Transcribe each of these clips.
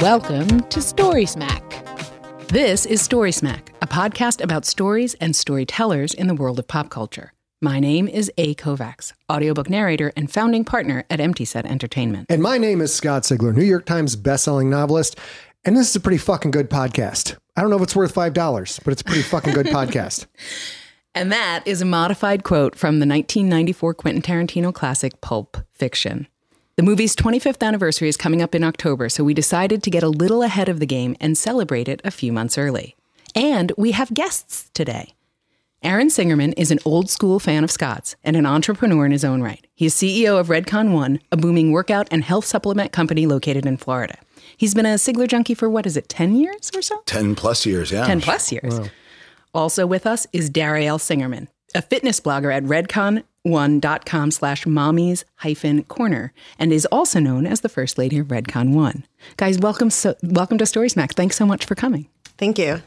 Welcome to Story Smack. This is Story Smack, a podcast about stories and storytellers in the world of pop culture. My name is A. Kovacs, audiobook narrator and founding partner at Empty Set Entertainment. And my name is Scott Sigler, New York Times bestselling novelist. And this is a pretty fucking good podcast. I don't know if it's worth $5, but it's a pretty fucking good podcast. And that is a modified quote from the 1994 Quentin Tarantino classic Pulp Fiction. The movie's 25th anniversary is coming up in October, so we decided to get a little ahead of the game and celebrate it a few months early. And we have guests today. Aaron Singerman is an old school fan of Scott's and an entrepreneur in his own right. He is CEO of Redcon One, a booming workout and health supplement company located in Florida. He's been a Sigler junkie for what is it, 10 years or so? 10 plus years, yeah. 10 plus years. Also with us is Darielle Singerman, a fitness blogger at redcon1.com slash mommies hyphen corner and is also known as the first lady of Redcon One. Guys, welcome so, welcome to Story Smack. Thanks so much for coming. Thank you.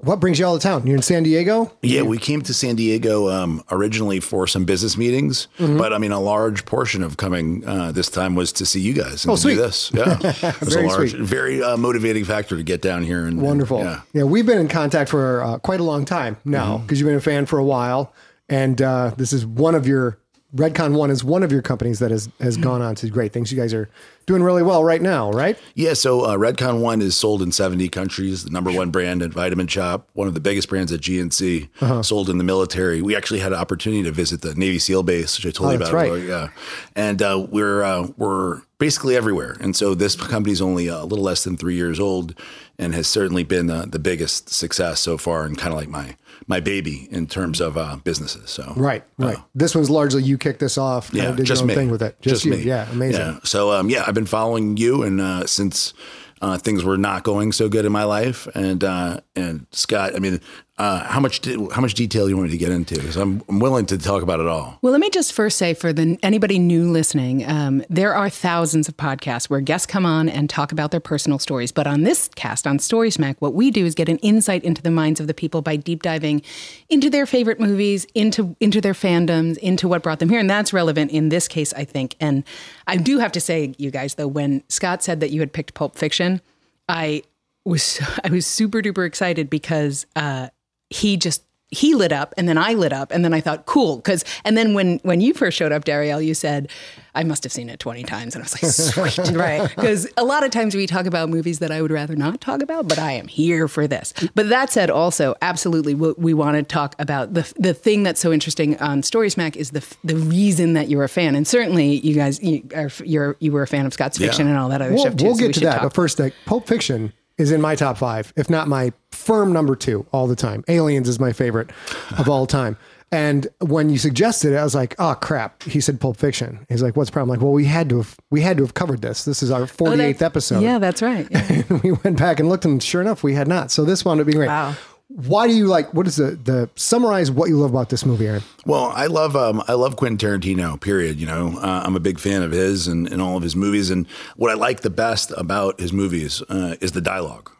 What brings you all to town? You're in San Diego? Yeah, we came to San Diego um, originally for some business meetings, Mm-hmm. but I mean, a large portion of coming uh, this time was to see you guys and Oh, to sweet. do this. Yeah, it was Very a large, sweet. very uh, motivating factor to get down here. And and, Wonderful. yeah. Yeah. we've been in contact for uh, quite a long time now because you've been a fan for a while. And uh, this is one of your, Redcon One is one of your companies that has, has gone on to great things. You guys are doing really well right now, right? Yeah, so uh, Redcon One is sold in 70 countries, the number one brand at Vitamin Shoppe, one of the biggest brands at GNC, Uh-huh. sold in the military. We actually had an opportunity to visit the Navy SEAL base, which I told Oh, you about. right. earlier, Yeah, and uh, we're uh, we're basically everywhere. And so this company's only a little less than three years old, and has certainly been the, the biggest success so far, and kind of like my my baby in terms of uh, businesses. So Right, right. this one's largely you kicked this off. yeah, did just your own me. thing with it. Just, you. me. Yeah, amazing. Yeah. So um, yeah, I've been following you, and uh, since uh, things were not going so good in my life, and uh, and Scott, I mean, uh, how much did, how much detail you want me to get into? Because I'm, I'm willing to talk about it all. Well, let me just first say for the anybody new listening, um, there are thousands of podcasts where guests come on and talk about their personal stories. But on this cast, on Story Smack, what we do is get an insight into the minds of the people by deep diving into their favorite movies, into into their fandoms, into what brought them here, and that's relevant in this case, I think. And I do have to say, you guys, though, when Scott said that you had picked Pulp Fiction, I was I was super duper excited because uh, he just he lit up and then I lit up and then I thought cool because and then when when you first showed up Darielle you said I must have seen it 20 times and I was like sweet right because a lot of times we talk about movies that I would rather not talk about but I am here for this but that said also absolutely we, we want to talk about the the thing that's so interesting on Story Smack is the the reason that you're a fan and certainly you guys you are you're you were a fan of Scott's fiction Yeah. and all that other We'll, stuff too we'll so get we to that. But first, like, Pulp Fiction is in my top five, if not my firm number two all the time. Aliens is my favorite of all time. And when you suggested it, I was like, "Oh crap!" He said Pulp Fiction. He's like, "What's the problem?" I'm like, well, we had to have we had to have covered this. This is our Oh, 48th that- episode. yeah that's right Yeah. we went back and looked, and sure enough, we had not. So this wound up being great. Wow. Why do you like? What is the the summarize what you love about this movie, Aaron? Well, I love um, I love Quentin Tarantino. Period. You know, uh, I'm a big fan of his and, and all of his movies. And what I like the best about his movies uh, is the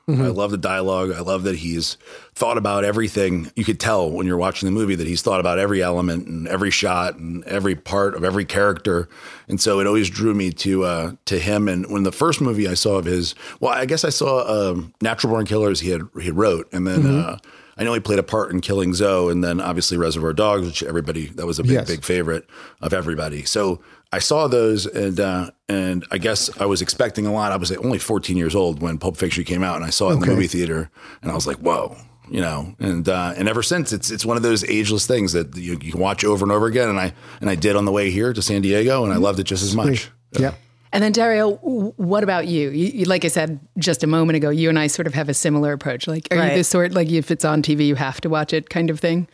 dialog I love the dialogue. I love that he's thought about everything. You could tell when you're watching the movie that he's thought about every element and every shot and every part of every character. And so it always drew me to uh, to him. And when the first movie I saw of his, well, I guess I saw um, Natural Born Killers. He had he wrote, and then. Uh, I know he played a part in Killing Zoe, and then obviously Reservoir Dogs, which everybody that was a big, Yes. big favorite of everybody. So I saw those, and uh, and I guess I was expecting a lot. I was only 14 years old when Pulp Fiction came out, and I saw it in the movie theater, and I was like, whoa. You know, and uh, and ever since it's it's one of those ageless things that you, you can watch over and over again, and I and I did on the way here to San Diego, and I loved it just as much. Yep. And then Dario, what about you? you? you- Like I said just a moment ago, you and I sort of have a similar approach. Like, are you the sort like if it's on TV, you have to watch it kind of thing?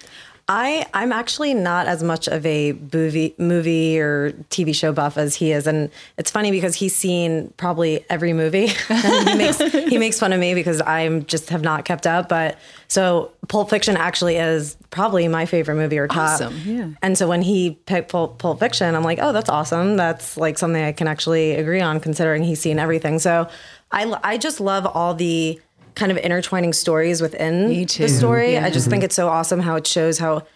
I I'm actually not as much of a movie movie or TV show buff as he is, and it's funny because he's seen probably every movie. he makes he makes fun of me because I'm just have not kept up. But so Pulp Fiction actually is probably my favorite movie or top. Awesome, yeah. And so when he picked Pulp, Pulp Fiction, I'm like, oh, that's awesome. That's like something I can actually agree on, considering he's seen everything. So I I just love all the kind of intertwining stories within the story. Yeah. I just think it's so awesome how it shows how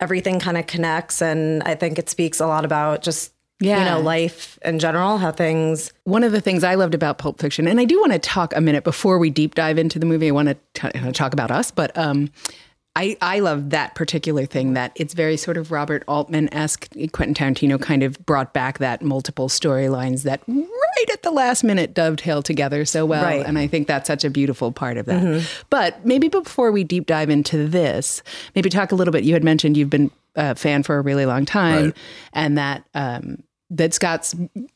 everything kind of connects, and I think it speaks a lot about just Yeah. you know life in general, how things. One of the things I loved about Pulp Fiction, and I do want to talk a minute before we deep dive into the movie. I want to t- talk about us, but um, I I love that particular thing that it's very sort of Robert Altman esque. Quentin Tarantino kind of brought back that multiple storylines that right at the last minute dovetail together so well, Right. and I think that's such a beautiful part of that. But maybe before we deep dive into this, maybe talk a little bit. You had mentioned you've been a fan for a really long time, Right. and that. Um, that Scott's.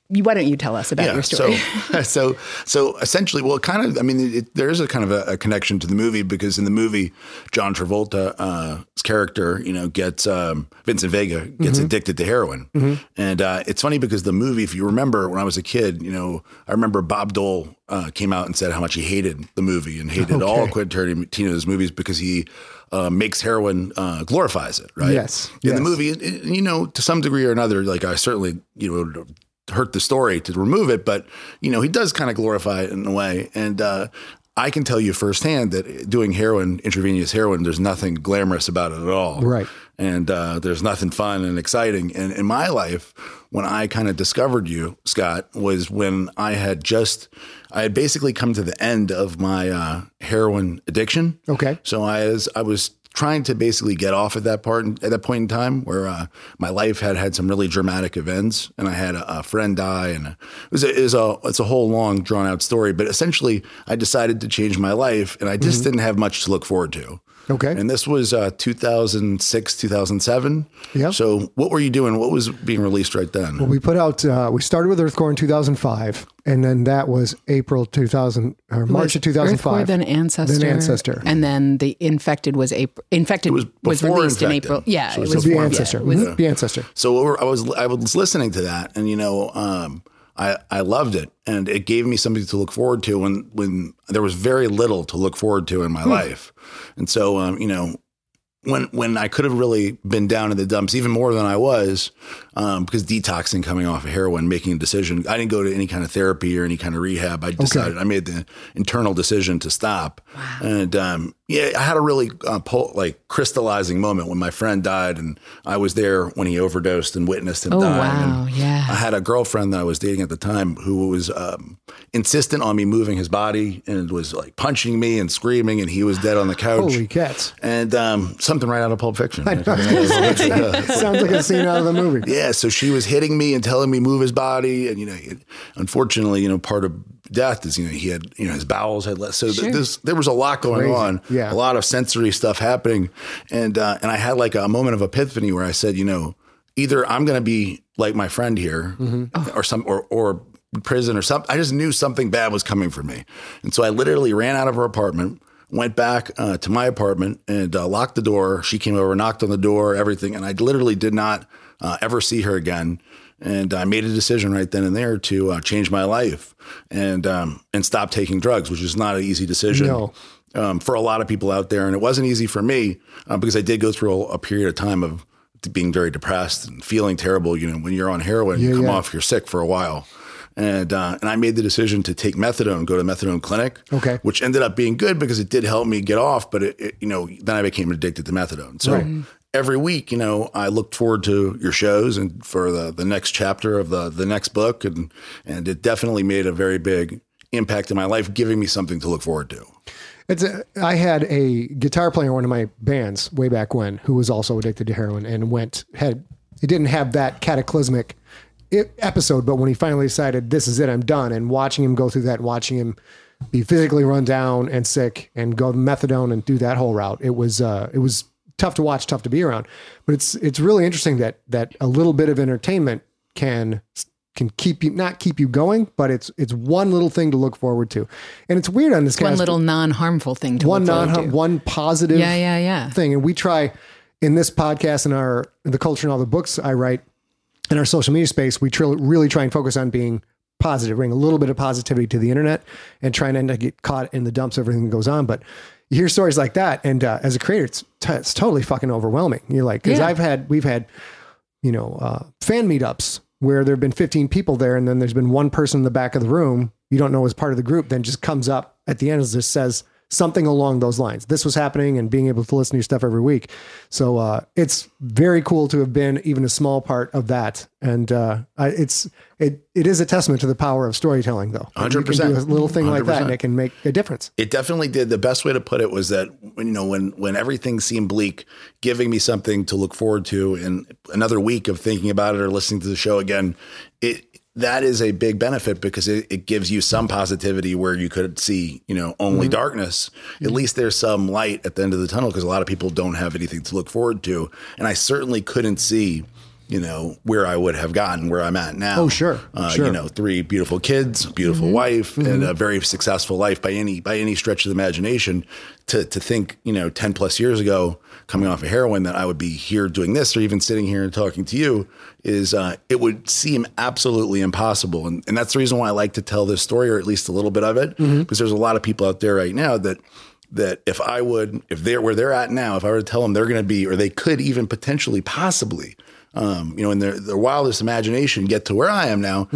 you- Why don't you tell us about your story? So, so, so essentially, well, kind of. I mean, it, there is a kind of a, a connection to the movie because in the movie, John Travolta's uh, character, you know, gets um, Vincent Vega gets addicted to heroin, and uh, it's funny because the movie, if you remember, when I was a kid, you know, I remember Bob Dole uh, came out and said how much he hated the movie and hated all Quentin Tarantino's movies because he. Uh, makes heroin uh, glorifies it, right? Yes, In yes. the movie, it- it- you know, to some degree or another, like I certainly, you know, hurt the story to remove it, but you know, he does kind of glorify it in a way. And uh, I can tell you firsthand that doing heroin, intravenous heroin, there's nothing glamorous about it at all. Right. And uh, there's nothing fun and exciting. And in my life, when I kind of discovered you, Scott, was when I had just, I had basically come to the end of my uh, heroin addiction. Okay. So I was I was trying to basically get off at that part at that point in time where uh, my life had had some really dramatic events, and I had a, a friend die, and it was a, it was a it's a whole long drawn out story. But essentially, I decided to change my life, and I just didn't have much to look forward to. Okay. And this was uh, 2006, 2007. Yeah. So what were you doing? What was being released right then? Well, we put out, uh, we started with Earthcore in 2005, and then that was April 2000, or March of 2005. Earthcore, then Ancestor, Then Ancestor. and then the Infected was April. Infected was, before released in April. Yeah, So it it's was the Ancestor. Yeah, it was- Mhm. The Ancestor. So what were- I was I was listening to that, and you know, um, I I loved it, and it gave me something to look forward to when when there was very little to look forward to in my life, and so um, you know. When when I could have really been down in the dumps even more than I was, um, because detoxing, coming off of heroin, making a decision. I didn't go to any kind of therapy or any kind of rehab. I decided I made the internal decision to stop. And um, yeah, I had a really uh, po- like crystallizing moment when my friend died, and I was there when he overdosed and witnessed him Oh, die. wow, And yeah. I had a girlfriend that I was dating at the time who was um, insistent on me moving his body and was like punching me and screaming, and he was dead on the couch. Holy cats. And um, something right out of Pulp Fiction. Sounds like a scene out of the movie. Yeah, so she was hitting me and telling me move his body, and you know, it, unfortunately, you know, part of death is you know he had you know his bowels had less. So th- this, there was a lot going Crazy. on, Yeah. a lot of sensory stuff happening, and uh, and I had like a moment of epiphany where I said, you know, either I'm going to be like my friend here, or some or or prison or something. I just knew something bad was coming for me, and so I literally ran out of her apartment. Went back uh, to my apartment and uh, locked the door. She came over, knocked on the door, everything, and I literally did not uh, ever see her again. And I made a decision right then and there to uh, change my life and um, and stop taking drugs, which is not an easy decision No. um, for a lot of people out there. And it wasn't easy for me uh, because I did go through a, a period of time of being very depressed and feeling terrible. You know, when you're on heroin, you come yeah. off, you're sick for a while. And uh, and I made the decision to take methadone, go to methadone clinic, Okay. which ended up being good because it did help me get off. But it, it, you know, then I became addicted to methadone. So Right. Every week, you know, I looked forward to your shows and for the the next chapter of the the next book, and and it definitely made a very big impact in my life, giving me something to look forward to. It's a, I had a guitar player in one of my bands way back when who was also addicted to heroin and went had he didn't have that cataclysmic episode, but when he finally decided this is it, I'm done, and watching him go through that, watching him be physically run down and sick, and go methadone and do that whole route, it was uh, it was tough to watch, tough to be around. But it's it's really interesting that that a little bit of entertainment can can keep you not keep you going, but it's it's one little thing to look forward to, and it's weird on this One cast- little non-harmful thing to one non one positive Yeah, yeah, yeah. thing and we try in this podcast and our the culture and all the books I write in our social media space, we tr- really try and focus on being positive, bring a little bit of positivity to the internet, and trying to not get caught in the dumps of everything that goes on. But you hear stories like that, and uh, as a creator, it's t- it's totally fucking overwhelming. You're like, because Yeah. I've had we've had you know uh, fan meetups where there have been 15 people there, and then there's been one person in the back of the room you don't know as part of the group, then just comes up at the end and just says something along those lines. This was happening, and being able to listen to your stuff every week. So uh, it's very cool to have been even a small part of that, and uh, I, it's it it is a testament to the power of storytelling, though. You 100%. a little thing like that, and it can make a difference. It definitely did. The best way to put it was that when you know when when everything seemed bleak, giving me something to look forward to, and another week of thinking about it or listening to the show again, it that is a big benefit because it, it gives you some positivity where you could see you know only mm-hmm. darkness. At mm-hmm. least there's some light at the end of the tunnel because a lot of people don't have anything to look forward to, and I certainly couldn't see. You know where I would have gotten where I'm at now. Oh, sure, uh, sure. You know, three beautiful kids, beautiful mm-hmm. wife, and a very successful life by any by any stretch of the imagination. To to think, you know, ten plus years ago, coming off of heroin, that I would be here doing this, or even sitting here and talking to you, is uh, it would seem absolutely impossible. And and that's the reason why I like to tell this story, or at least a little bit of it, because there's a lot of people out there right now that that if I would, if they're where they're at now, if I were to tell them they're going to be, or they could even potentially, possibly, um, you know, in their, their wildest imagination, get to where I am now,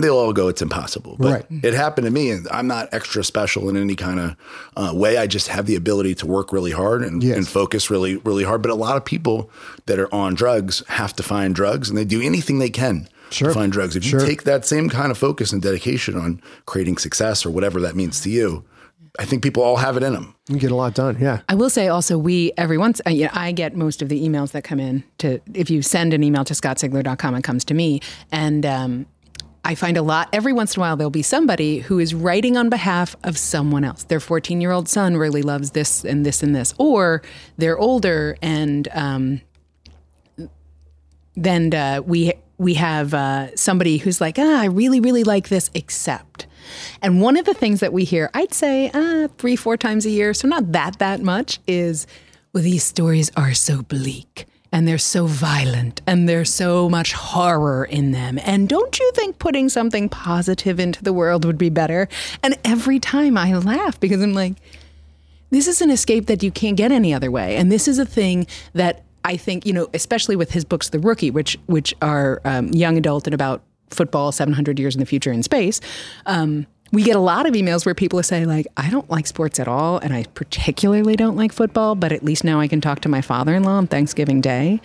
they'll all go, it's impossible. But Right. it happened to me, and I'm not extra special in any kind of uh, way. I just have the ability to work really hard and, Yes. and focus really, really hard. But a lot of people that are on drugs have to find drugs, and they do anything they can. Sure. To find drugs. If Sure. you take that same kind of focus and dedication on creating success or whatever that means to you, I think people all have it in them. You get a lot done. Yeah. I will say also, we every once, uh, you know, I get most of the emails that come in to, if you send an email to scottsigler.com, it comes to me. And um, I find a lot, every once in a while, there'll be somebody who is writing on behalf of someone else. Their 14 year old son really loves this and this and this. Or they're older and, um, then uh, we we have uh, somebody who's like, ah, I really really like this, except. And one of the things that we hear, I'd say uh, three four times a year, so not that that much, is, well, these stories are so bleak. And they're so violent and there's so much horror in them. And don't you think putting something positive into the world would be better? And every time I laugh because I'm like, this is an escape that you can't get any other way. And this is a thing that I think, you know, especially with his books, The Rookie, which which are um, young adult and about football 700 years in the future in space. Um, we get a lot of emails where people say like, I don't like sports at all, and I particularly don't like football, but at least now I can talk to my father-in-law on Thanksgiving Day.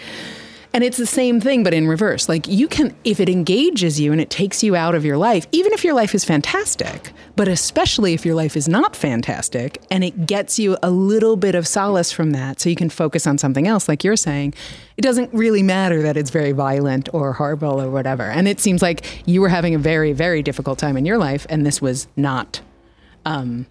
And it's the same thing, but in reverse. Like you can, if it engages you and it takes you out of your life, even if your life is fantastic, but especially if your life is not fantastic and it gets you a little bit of solace from that so you can focus on something else, like you're saying, it doesn't really matter that it's very violent or horrible or whatever. And it seems like you were having a very, very difficult time in your life and this was not. Um,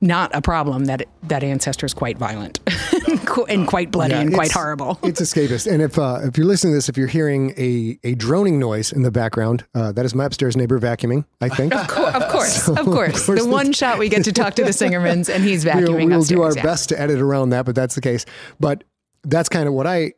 not a problem that that ancestor is quite violent and quite bloody Yeah, and quite horrible. It's escapist. And if uh, if you're listening to this, if you're hearing a, a droning noise in the background, uh, that is my upstairs neighbor vacuuming, I think. Of course, of course, of course. course The one shot we get to talk to the Singermans, and he's we'll, vacuuming we'll do our yeah. best to edit around that, but that's the case. But that's kind of what I,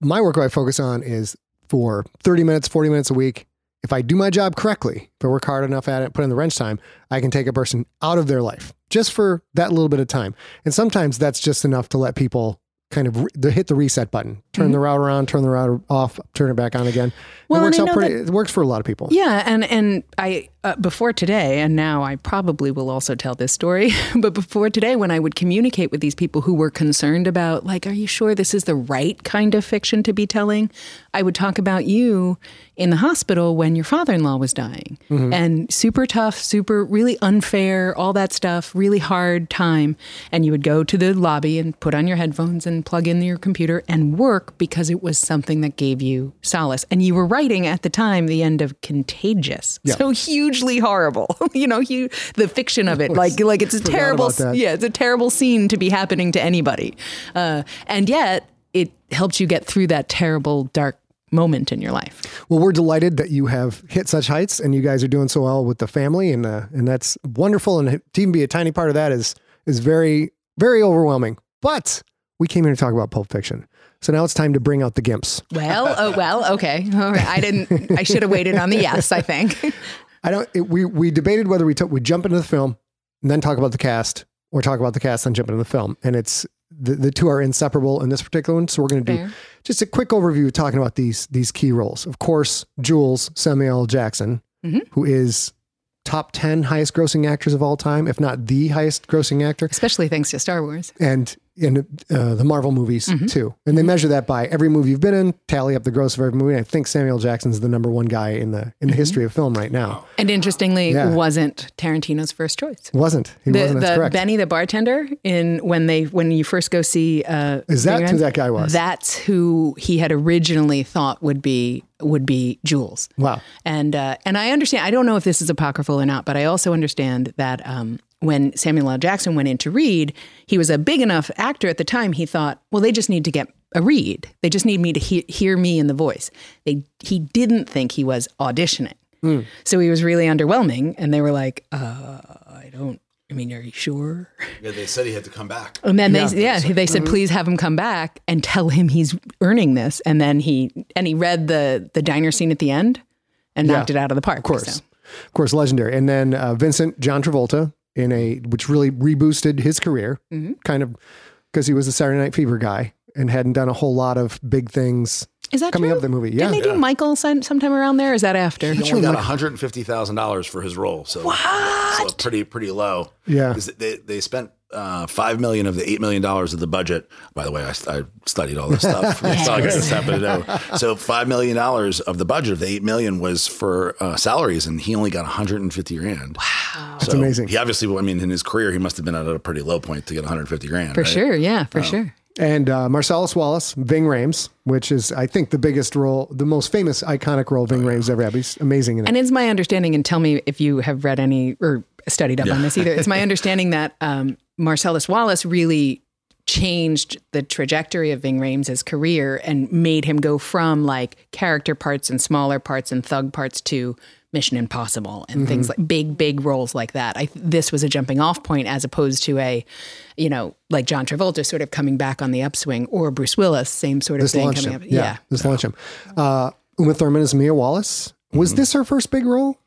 my work I focus on is for 30 minutes, 40 minutes a week. If I do my job correctly, if I work hard enough at it, put in the wrench time, I can take a person out of their life just for that little bit of time. And sometimes that's just enough to let people kind of re- hit the reset button, turn the router on, turn the router off, turn it back on again. Mm-hmm. Well, it works out pretty, that- it works for a lot of people. Yeah, and and I uh, before today, and now I probably will also tell this story. but before today, when I would communicate with these people who were concerned about, like, are you sure this is the right kind of fiction to be telling? I would talk about you in the hospital when your father-in-law was dying, and super tough, super really unfair, all that stuff, really hard time. And you would go to the lobby and put on your headphones and plug in your computer and work because it was something that gave you solace. And you were writing at the time the end of Contagious, so hugely horrible. you know, you, the fiction of it, like like it's a Forgot terrible, yeah, it's a terrible scene to be happening to anybody. Uh, and yet, it helps you get through that terrible, dark moment in your life. Well, we're delighted that you have hit such heights and you guys are doing so well with the family, and uh, and that's wonderful. And to even be a tiny part of that is is very very overwhelming. But we came here to talk about Pulp Fiction, So now it's time to bring out the gimps. Well, oh well, okay. All right. I didn't. I should have waited on the yes. I think. I don't. It, we we debated whether we took we jump into the film and then talk about the cast, or talk about the cast and jump into the film. And it's the, the two are inseparable in this particular one. So we're going to do Fair. just a quick overview talking about these these key roles. Of course, Jules Samuel Jackson, mm-hmm. who is top ten highest grossing actors of all time, if not the highest grossing actor, Especially thanks to Star Wars. and in uh, the Marvel movies too. And they measure that by every movie you've been in, tally up the gross of every movie. And I think Samuel Jackson's the number one guy in the in the history of film right now. And interestingly, Yeah. wasn't Tarantino's first choice. Wasn't he? The, wasn't. The. Benny the bartender in when they when you first go see uh Is that who that guy was? That's who he had originally thought would be would be Jules. Wow. And uh, and I understand. I don't know if this is apocryphal or not, but I also understand that um, when Samuel L. Jackson went in to read, he was a big enough actor at the time. He thought, well, they just need to get a read. They just need me to he- hear me in the voice. They he didn't think he was auditioning, Hmm. so he was really underwhelming. And they were like, uh, I don't. I mean, are you sure? Yeah, they said he had to come back. And then they, yeah, they said, please have him come back and tell him he's earning this. And then he and he read the the diner scene at the end and knocked it out of the park. Of course. Of course, legendary. And then uh, Vincent John Travolta in a which really reboosted his career, Mm-hmm. kind of because he was a Saturday Night Fever guy and hadn't done a whole lot of big things. Is that coming true? up the movie? Yeah, Didn't they do Michael sometime around there? Is that after? He only got one hundred and fifty thousand dollars for his role, so so pretty pretty low. Yeah, they they spent uh, five million of the eight million dollars of the budget. By the way, I, I studied all this stuff. So I just happened to know. So five million dollars of the budget of the eight million was for uh, salaries, and he only got one hundred and fifty grand. Wow, that's amazing. He obviously, I mean, in his career, he must have been at a pretty low point to get one hundred fifty grand. For right? sure. Yeah, for sure. and uh, Marcellus Wallace, Ving Rhames, which is I think the biggest role, the most famous iconic role Ving Rhames ever had. He's amazing in it. And it's my understanding, and tell me if you have read any or studied up on this either. It's my understanding that um, Marcellus Wallace really changed the trajectory of Ving Rhames' career and made him go from like character parts and smaller parts and thug parts to Mission Impossible and things like big, big roles like that. I this was a jumping off point as opposed to a, you know, like John Travolta sort of coming back on the upswing or Bruce Willis, same sort of this thing launched coming him. up. Yeah, this launch him. Uh, Uma Thurman is Mia Wallace. Was this her first big role?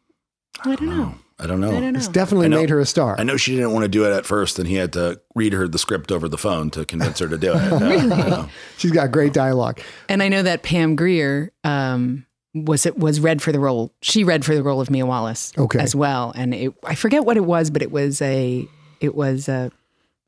I don't know. I don't know. I don't know. It's definitely know. made her a star. I know she didn't want to do it at first, and he had to read her the script over the phone to convince her to do it. really? She's got great dialogue. And I know that Pam Grier um, was it was read for the role. She read for the role of Mia Wallace Okay. as well. And it, I forget what it was, but it was a it was a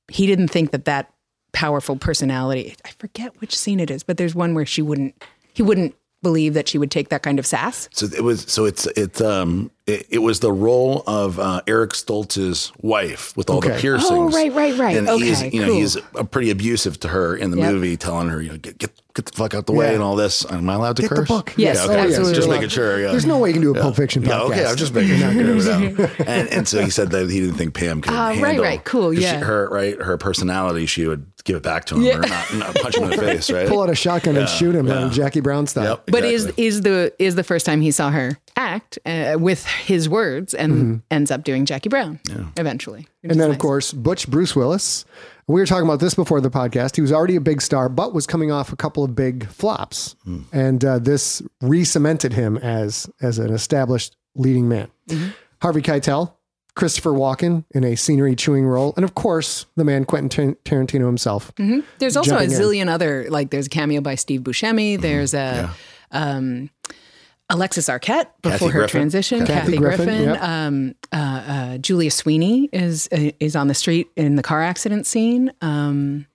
he didn't think that that powerful personality. I forget which scene it is, but there's one where she wouldn't he wouldn't believe that she would take that kind of sass. So it was. So it's it's um it, it was the role of uh, Eric Stoltz's wife with all the piercings. Oh, right, right, right. And he's you know cool. he's uh, pretty abusive to her in the Yep. movie, telling her you know get get get the fuck out the way Yeah. and all this. Am I allowed to Get the curse? book. Yes, yeah, okay. absolutely. Just making sure. Yeah. There's no way you can do a Pulp Fiction podcast. Yeah, okay. I'm just making sure. and, and so he said that he didn't think Pam could right, handle. right. Cool, 'cause she- yeah. her right, her personality, she would give it back to him or not, not punch him in the face, right? Pull out a shotgun and shoot him, uh, Jackie Brown style. Yep, But is is the is the first time he saw her act uh, with his words and mm-hmm. ends up doing Jackie Brown eventually. And then, nice. of course, Butch Bruce Willis. We were talking about this before the podcast. He was already a big star, but was coming off a couple of big flops, hmm. and uh, this re-cemented him as as an established leading man. Mm-hmm. Harvey Keitel, Christopher Walken in a scenery chewing role, and of course, the man Quentin Tar- Tarantino himself. Mm-hmm. There's also a jumping in. zillion other like there's a cameo by Steve Buscemi. There's a um, Alexis Arquette before her Griffin. transition. Kathy Kathy, Griffin, Griffin. yep. Um, uh, uh, Julia Sweeney is uh, is on the street in the car accident scene. Um,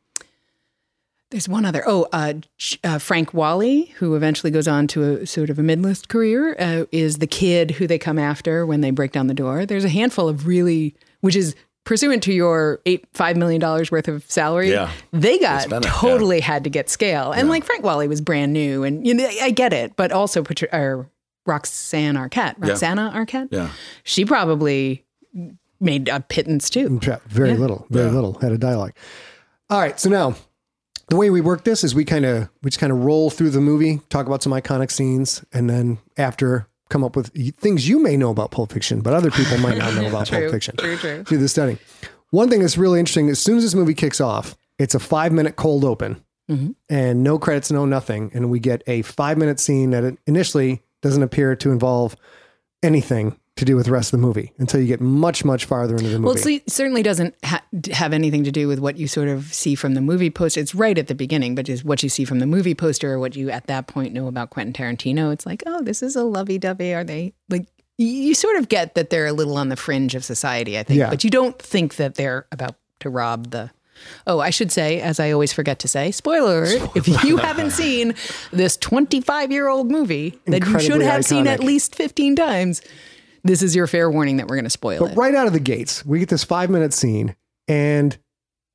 there's one other. Oh, uh, uh, Frank Whaley, who eventually goes on to a sort of a mid-list career, uh, is the kid who they come after when they break down the door. There's a handful of really, which is pursuant to your eight five million dollars worth of salary. Yeah. they got spent it, yeah. totally had to get scale, and like Frank Whaley was brand new, and you know I get it, but also Patri- or Roxanne Arquette, Roxana Arquette, Yeah. she probably made a pittance too. Yeah, very little, very little had a dialogue. All right, so now the way we work this is we kind of we just kind of roll through the movie, talk about some iconic scenes, and then after come up with things you may know about Pulp Fiction, but other people might not know about Pulp Fiction. true, true. Do the study. One thing that's really interesting: as soon as this movie kicks off, it's a five minute cold open mm-hmm. and no credits, no nothing, and we get a five minute scene that initially doesn't appear to involve anything to do with the rest of the movie until you get much much farther into the movie. Well, it certainly doesn't ha- have anything to do with what you sort of see from the movie poster. It's right at the beginning, but just what you see from the movie poster or what you at that point know about Quentin Tarantino. It's like, oh, this is a lovey-dovey. Are they like? You, sort of get that they're a little on the fringe of society, I think, Yeah. but you don't think that they're about to rob the. Oh, I should say, as I always forget to say, spoiler alert, if you haven't seen this 25 year old movie that you should Incredibly have seen at least 15 times, this is your fair warning that we're going to spoil But it. right out of the gates, we get this five minute scene, and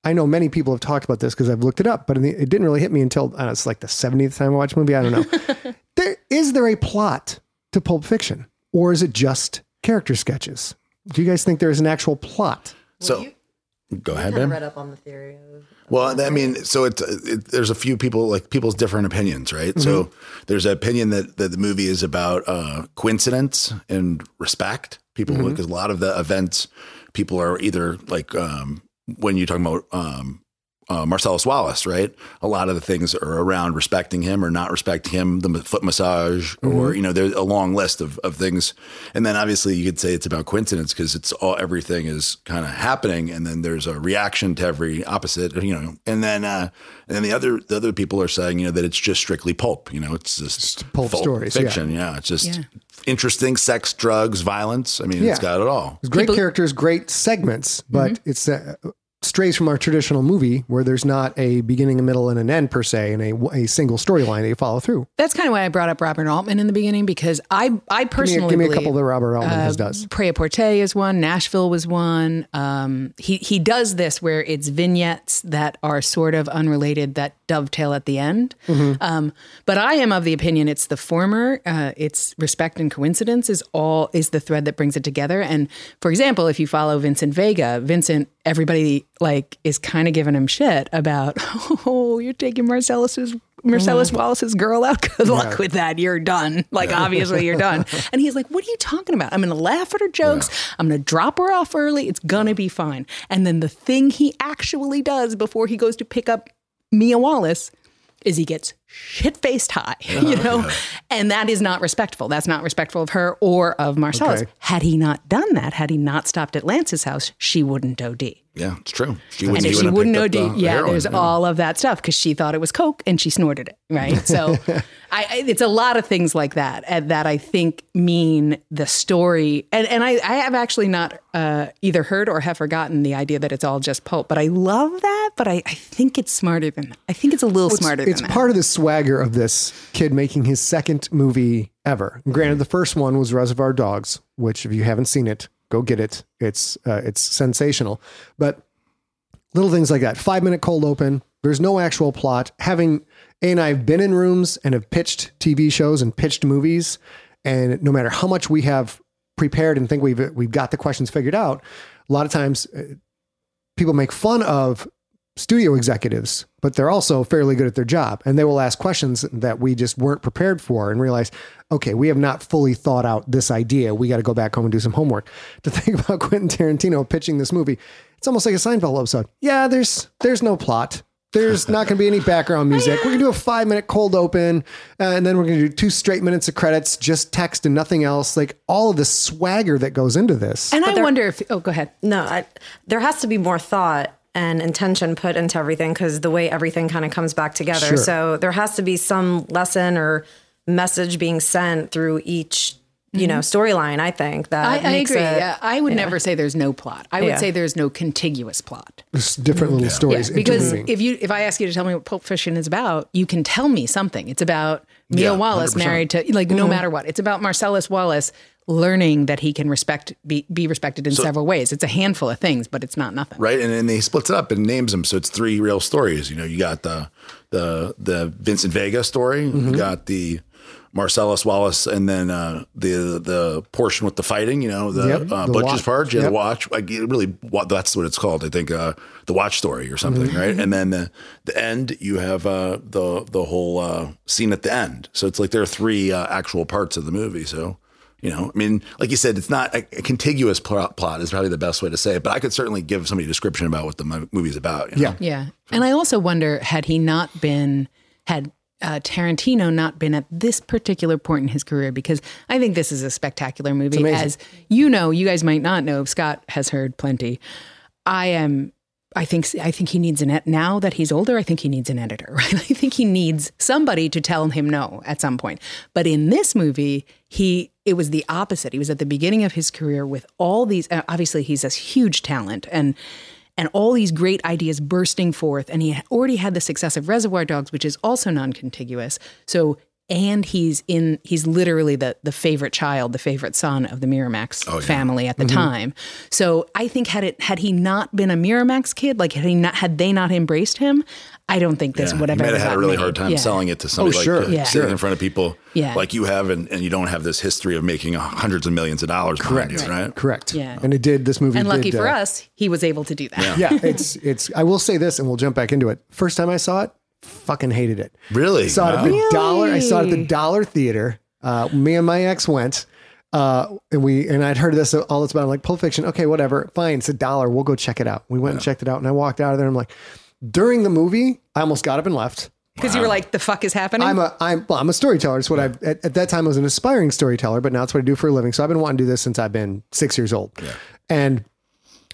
I know many people have talked about this because I've looked it up, but in the, it didn't really hit me until I don't know, it's like the 70th time I watched a movie. I don't know. there is there a plot to Pulp Fiction, or is it just character sketches? Do you guys think there is an actual plot? So go ahead, kind of Ben. read up on the theory of Well, I mean, so it's it, there's a few people like people's different opinions, right? So there's an opinion that that the movie is about uh, coincidence and respect. People because a lot of the events, people are either like um, when you're talking about um, uh, Marcellus Wallace, right? A lot of the things are around respecting him or not respecting him, the foot massage, or you know, there's a long list of, of things. And then obviously you could say it's about coincidence because it's all everything is kind of happening, and then there's a reaction to every opposite, you know. And then uh, and then the other the other people are saying you know that it's just strictly pulp, you know, it's just pulp full stories, fiction, yeah. It's just Yeah. interesting sex, drugs, violence. I mean, Yeah. it's got it all. There's great People- characters, great segments, but it's uh, strays from our traditional movie where there's not a beginning, a middle, and an end per se, and a, a single storyline that you follow through. That's kind of why I brought up Robert Altman in the beginning because I I Give me, personally a, give me a couple that Robert Altman has uh, does. Prêt-à-Porter is one. Nashville was one. Um, he he does this where it's vignettes that are sort of unrelated that dovetail at the end. Mm-hmm. Um, but I am of the opinion it's the former. Uh, it's respect and coincidence is all is the thread that brings it together. And for example, if you follow Vincent Vega, Vincent, everybody like is kind of giving him shit about oh you're taking Marcellus's Marcellus mm-hmm. Wallace's girl out. Good luck with that. You're done. Like, obviously, you're done. And he's like, What are you talking about? I'm going to laugh at her jokes. I'm going to drop her off early. It's going to be fine. And then the thing he actually does before he goes to pick up Mia Wallace is he gets shit faced high, you oh, know? And that is not respectful. That's not respectful of her or of Marcellus. Okay. Had he not done that, had he not stopped at Lance's house, she wouldn't OD. Yeah, it's true. She And if she wouldn't picked up OD, the yeah, heroin, there's all of that stuff because she thought it was coke and she snorted it, right? So, I, I, it's a lot of things like that and that I think mean the story. And and I, I have actually not uh, either heard or have forgotten the idea that it's all just pulp. But I love that. But I, I think it's smarter than that. I think it's a little smarter it's than that. part of the swagger of this kid making his second movie ever. And granted, the first one was Reservoir Dogs, which if you haven't seen it, go get it. It's uh, it's sensational. But little things like that, five minute cold open. There's no actual plot. Having A and I have been in rooms and have pitched TV shows and pitched movies, and no matter how much we have prepared and think we've we've got the questions figured out, a lot of times uh, people make fun of studio executives, but they're also fairly good at their job. And they will ask questions that we just weren't prepared for and realize, okay, we have not fully thought out this idea. We got to go back home and do some homework. To think about Quentin Tarantino pitching this movie, it's almost like a Seinfeld episode. Yeah, there's there's no plot. There's not going to be any background music. We're going to do a five minute cold open, uh, and then we're going to do two straight minutes of credits, just text and nothing else. Like all of the swagger that goes into this. and I wonder if, oh, go ahead. No, I, there has to be more thought and intention put into everything because the way everything kind of comes back together. Sure. So there has to be some lesson or message being sent through each, you know, mm-hmm. storyline. I think that I, I makes agree. it- Yeah, I would never say there's no plot. I would Yeah. say there's no contiguous plot. There's different little stories. Yeah, because if you if I ask you to tell me what Pulp Fiction is about, you can tell me something. It's about Mia Yeah, Wallace 100%. married to like no mm-hmm. matter what. It's about Marcellus Wallace learning that he can respect be, be respected in several ways. It's a handful of things, but it's not nothing. right? And then they splits it up and names them, so it's three real stories. You know, you got the the the Vincent Vega story, you got the Marcellus Wallace, and then uh, the the portion with the fighting. You know, the, Yep, uh, the Butch's watch. part, yeah, Yep. the watch. Like it really, wa- that's what it's called. I think uh, the watch story or something, right? And then the the end, you have uh, the the whole uh, scene at the end. So it's like there are three uh, actual parts of the movie. So You know, I mean, like you said, it's not a, a contiguous plot, plot is probably the best way to say it, but I could certainly give somebody a description about what the mo- movie's about. you know? Yeah. Yeah. And I also wonder had he not been, had uh, Tarantino not been at this particular point in his career, because I think this is a spectacular movie. As you know, you guys might not know, Scott has heard plenty. I am. I think I think he needs an ed- now that he's older. I think he needs an editor. Right? I think he needs somebody to tell him no at some point. But in this movie, he it was the opposite. He was at the beginning of his career with all these. uh, Obviously, he's a huge talent and and all these great ideas bursting forth. And he already had the success of Reservoir Dogs, which is also non-contiguous. So and he's in he's literally the the favorite child, the favorite son of the Miramax family at the time. So I think had it had he not been a Miramax kid, like had he not had they not embraced him, I don't think this Yeah, would have you might ever have had a really made. hard time Yeah. selling it to somebody like sure. uh, Yeah. sitting in front of people Yeah. like you have, and, and you don't have this history of making hundreds of millions of dollars. Correct. you, right? Correct. Yeah. And it did. This movie. And lucky did, for uh, us, he was able to do that. Yeah, it's it's. I will say this, and we'll jump back into it. First time I saw it, fucking hated it. Really? Saw it at Wow. the dollar. I saw it at the Dollar Theater. Uh, me and my ex went, uh, and we and I'd heard this all this about. I'm like Pulp Fiction. Okay, whatever. Fine. It's a dollar. We'll go check it out. We went and checked it out, and I walked out of there. And I'm like, during the movie, I almost got up and left. Because you were like, the fuck is happening? I'm a I'm well, I'm a storyteller. It's what I've at, at that time I was an aspiring storyteller, but now it's what I do for a living. So I've been wanting to do this since I've been six years old. And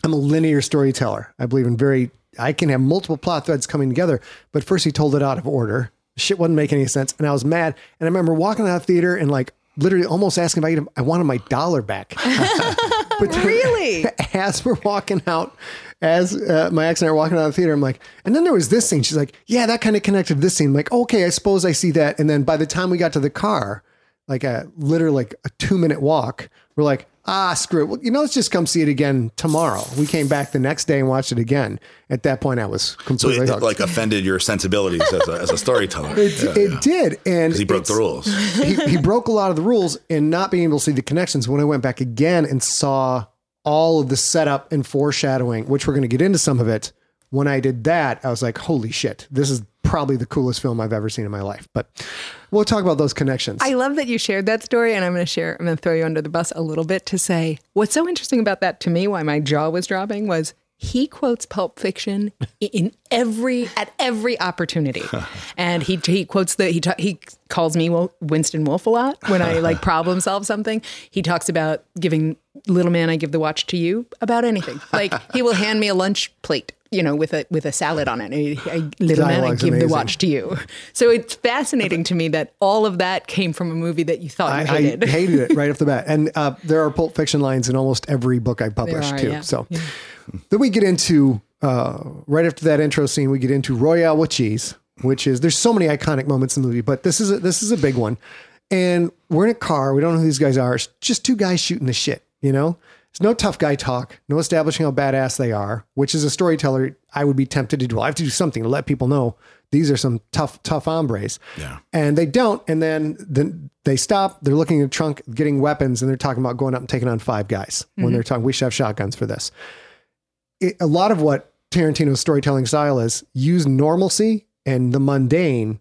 I'm a linear storyteller. I believe in very I can have multiple plot threads coming together, but first he told it out of order. Shit wasn't making any sense. And I was mad. And I remember walking out of the theater and like literally almost asking if I, I wanted my dollar back. but Really? as we're walking out, as uh, my ex and I are walking out of the theater, I'm like, and then there was this scene. She's like, yeah, that kind of connected to this scene. I'm like, okay, I suppose I see that. And then by the time we got to the car, like a literally like a two minute walk, we're like, ah, screw it. Well, you know, let's just come see it again tomorrow. We came back the next day and watched it again. At that point, I was So completely it, like offended your sensibilities as a, as a storyteller. it, Yeah, it yeah. did, and he broke the rules. he, he broke a lot of the rules and not being able to see the connections. When I went back again and saw all of the setup and foreshadowing, which we're going to get into some of it, when I did that, I was like, holy shit, this is probably the coolest film I've ever seen in my life. But we'll talk about those connections. I love that you shared that story, and I'm going to share. I'm going to throw you under the bus a little bit to say what's so interesting about that to me. Why my jaw was dropping was he quotes Pulp Fiction in every at every opportunity, and he he quotes the he ta- he calls me Winston Wolfe a lot when I like problem solve something. He talks about giving little man I give the watch to you about anything. Like he will hand me a lunch plate. You know, with a with a salad on it. And I- little man, I give the watch to you. So it's fascinating to me that all of that came from a movie that you thought you I, hated. I hated it right off the bat. And uh, there are Pulp Fiction lines in almost every book I've published are, too. yeah. So then we get into uh, right after that intro scene, we get into Royale with cheese, which is there's so many iconic moments in the movie, but this is a, this is a big one. And we're in a car. We don't know who these guys are. It's just two guys shooting the shit. You know, it's no tough guy talk, no establishing how badass they are. Which is a storyteller, I would be tempted to do. I have to do something to let people know these are some tough, tough hombres. Yeah. And they don't. And then then they stop. They're looking in the trunk, getting weapons, and they're talking about going up and taking on five guys. When they're mhm. talking, we should have shotguns for this. It, a lot of what Tarantino's storytelling style is use normalcy and the mundane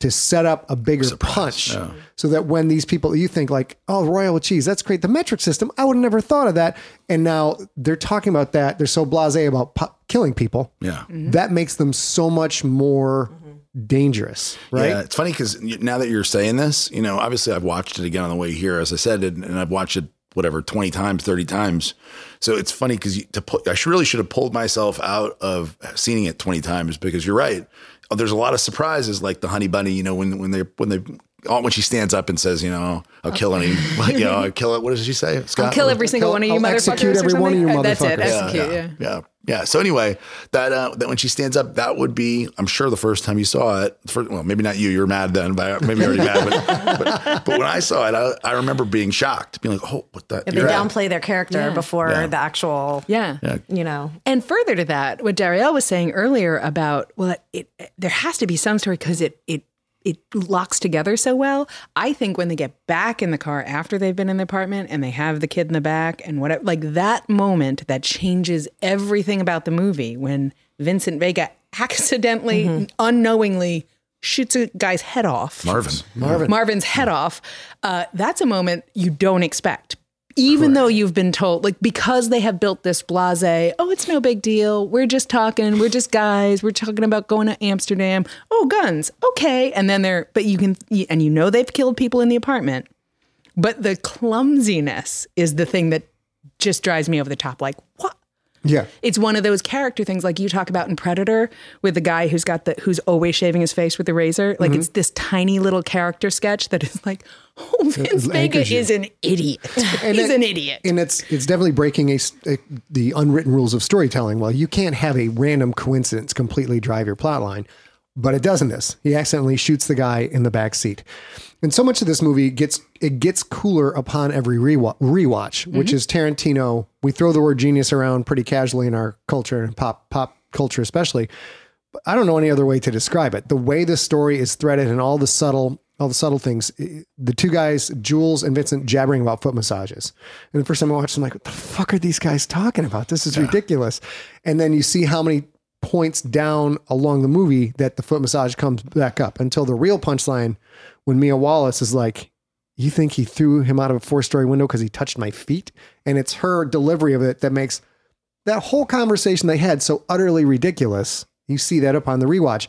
to set up a bigger punch. Yeah. so that when these people you think like oh royal with cheese that's great. The metric system i would have never thought of that. And now they're talking about that. They're so blasé about pu- killing people. Yeah. Mm-hmm. that makes them so much more mm-hmm. dangerous right? Yeah, it's funny because now that you're saying this, you know, obviously I've watched it again on the way here, as I said, and, and I've watched it whatever twenty times, thirty times. So it's funny because to put, I should, really should have pulled myself out of seeing it twenty times because you're right. There's a lot of surprises, like the honey bunny. You know, when when they when they oh, when she stands up and says, you know, I'll kill any, you know, I'll kill it. What does she say? Scott? I'll kill every single I'll- one of you I'll motherfuckers. execute or every one of you Uh, That's it. motherfuckers. Execute. yeah, Yeah. yeah, yeah. So anyway, that uh, that when she stands up, that would be, I'm sure, the first time you saw it. For, well, maybe not you. You were mad then, but maybe you're already mad. But, but, but when I saw it, I, I remember being shocked, being like, "Oh, what that?" If they you're downplay their character Yeah. before Yeah. the actual, Yeah. you know, And further to that, what Darielle was saying earlier about well, it, it there has to be some story because it it it locks together so well. I think when they get back in the car after they've been in the apartment and they have the kid in the back and whatever, like that moment that changes everything about the movie when Vincent Vega accidentally, unknowingly shoots a guy's head off. Marvin. Marvin. Marvin's head off. Uh, that's a moment you don't expect. Even though you've been told, like, because they have built this blase, oh, it's no big deal. We're just talking. We're just guys. We're talking about going to Amsterdam. Oh, guns. Okay. And then they're, but you can, and you know they've killed people in the apartment. But the clumsiness is the thing that just drives me over the top. Like, what? Yeah. It's one of those character things like you talk about in Predator with the guy who's got the who's always shaving his face with the razor. Like Mm-hmm. it's this tiny little character sketch that is like, oh, Vince Vega is an idiot. He's it- an idiot. And it's it's definitely breaking a, a- the unwritten rules of storytelling. Well, you can't have a random coincidence completely drive your plot line, but it doesn't this. He accidentally shoots the guy in the back seat. And so much of this movie gets it gets cooler upon every rewa- rewatch, which mm-hmm. is Tarantino. We throw the word genius around pretty casually in our culture and pop pop culture especially. But I don't know any other way to describe it. The way the story is threaded and all the subtle all the subtle things. The two guys, Jules and Vincent, jabbering about foot massages. And the first time I watched, I'm like, what the fuck are these guys talking about? This is ridiculous. And then you see how many points down along the movie that the foot massage comes back up until the real punchline when Mia Wallace is like, you think he threw him out of a four story window because he touched my feet? And it's her delivery of it that makes that whole conversation they had so utterly ridiculous. You see that upon the rewatch.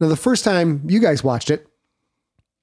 Now, the first time you guys watched it,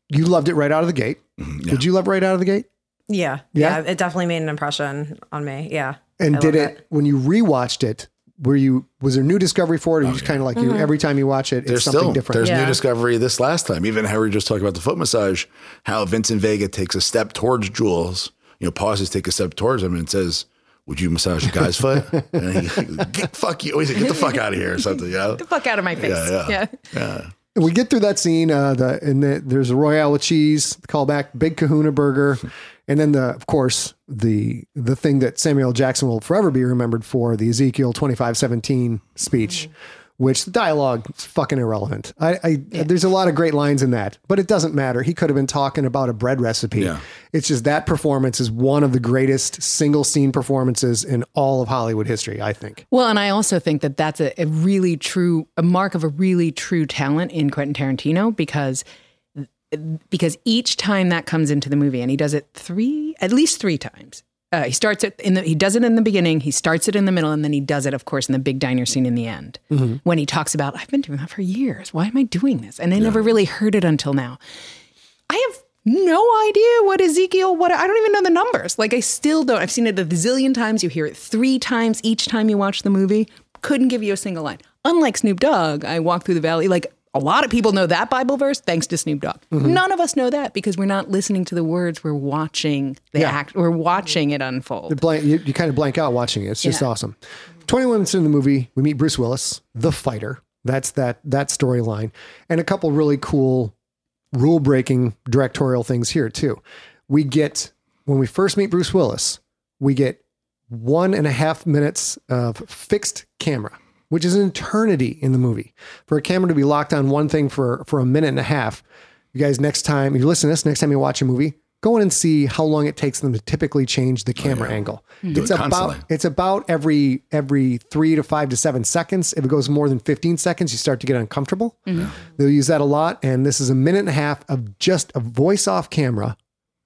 you loved it right out of the gate. Mm-hmm, did you love it right out of the gate? Yeah, Yeah? yeah, It definitely made an impression on me. Yeah. And I did love it, when you rewatched it? Were you was there new discovery for it, or you oh, just kind of like you every time you watch it, it's There's something still different? there's Yeah. new discovery this last time. Even how we just talking about the foot massage, how Vincent Vega takes a step towards Jules, you know, pauses, take a step towards him, and says, "Would you massage a guy's foot?" And he, get fuck you, always get the fuck out of here or something. You know? the fuck out of my face. Yeah, yeah. And we get through that scene. Uh, the and the, there's a royale with cheese. The callback, big Kahuna burger, and then the of course the the thing that Samuel Jackson will forever be remembered for the Ezekiel twenty five seventeen speech, which the dialogue is fucking irrelevant. I, I there's a lot of great lines in that, but it doesn't matter. He could have been talking about a bread recipe. Yeah. It's just that performance is one of the greatest single scene performances in all of Hollywood history. I think. Well, and I also think that that's a, a really true, a mark of a really true talent in Quentin Tarantino because because each time that comes into the movie, and he does it three, at least three times. Uh, he starts it in the, he does it in the beginning, he starts it in the middle, and then he does it, of course, in the big diner scene in the end. When he talks about, I've been doing that for years. Why am I doing this? And I never really heard it until now. I have no idea what Ezekiel, what I don't even know the numbers. Like I still don't. I've seen it a zillion times. You hear it three times each time you watch the movie. Couldn't give you a single line. Unlike Snoop Dogg, I walk through the valley like A lot of people know that Bible verse thanks to Snoop Dogg. Mm-hmm. None of us know that because we're not listening to the words. We're watching the Yeah. act. We're watching it unfold. blank, you, you kind of blank out watching it. It's just Yeah. awesome. 20 minutes in the movie, we meet Bruce Willis, the fighter. That's that that storyline, and a couple really cool rule breaking directorial things here too. We get when we first meet Bruce Willis, we get one and a half minutes of fixed camera, which is an eternity in the movie. For a camera to be locked on one thing for for a minute and a half, you guys next time if you listen to this, next time you watch a movie, go in and see how long it takes them to typically change the oh, camera angle. Hmm. It's it about it's about every every three to five to seven seconds. If it goes more than 15 seconds, you start to get uncomfortable. Mm-hmm. They'll use that a lot. And this is a minute and a half of just a voice off camera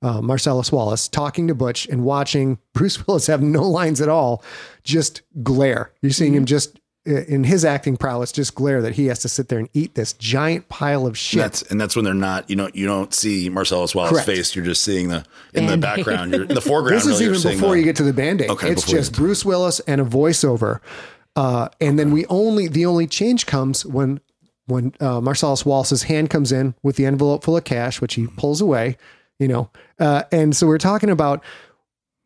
uh, Marcellus Wallace talking to Butch and watching Bruce Willis have no lines at all, just glare. You're seeing him mm-hmm. just in his acting prowess, just glare that he has to sit there and eat this giant pile of shit. That's and that's when they're not. You know, you don't see Marcellus Wallace's Correct. face. You're just seeing the in the Band-Aid. background. You're in the foreground. this is really, even before the- you get to the band aid. Okay, it's just Bruce Willis and a voiceover. Uh, and then we only the only change comes when when uh, Marcellus Wallace's hand comes in with the envelope full of cash, which he pulls away. You know, uh, and so we're talking about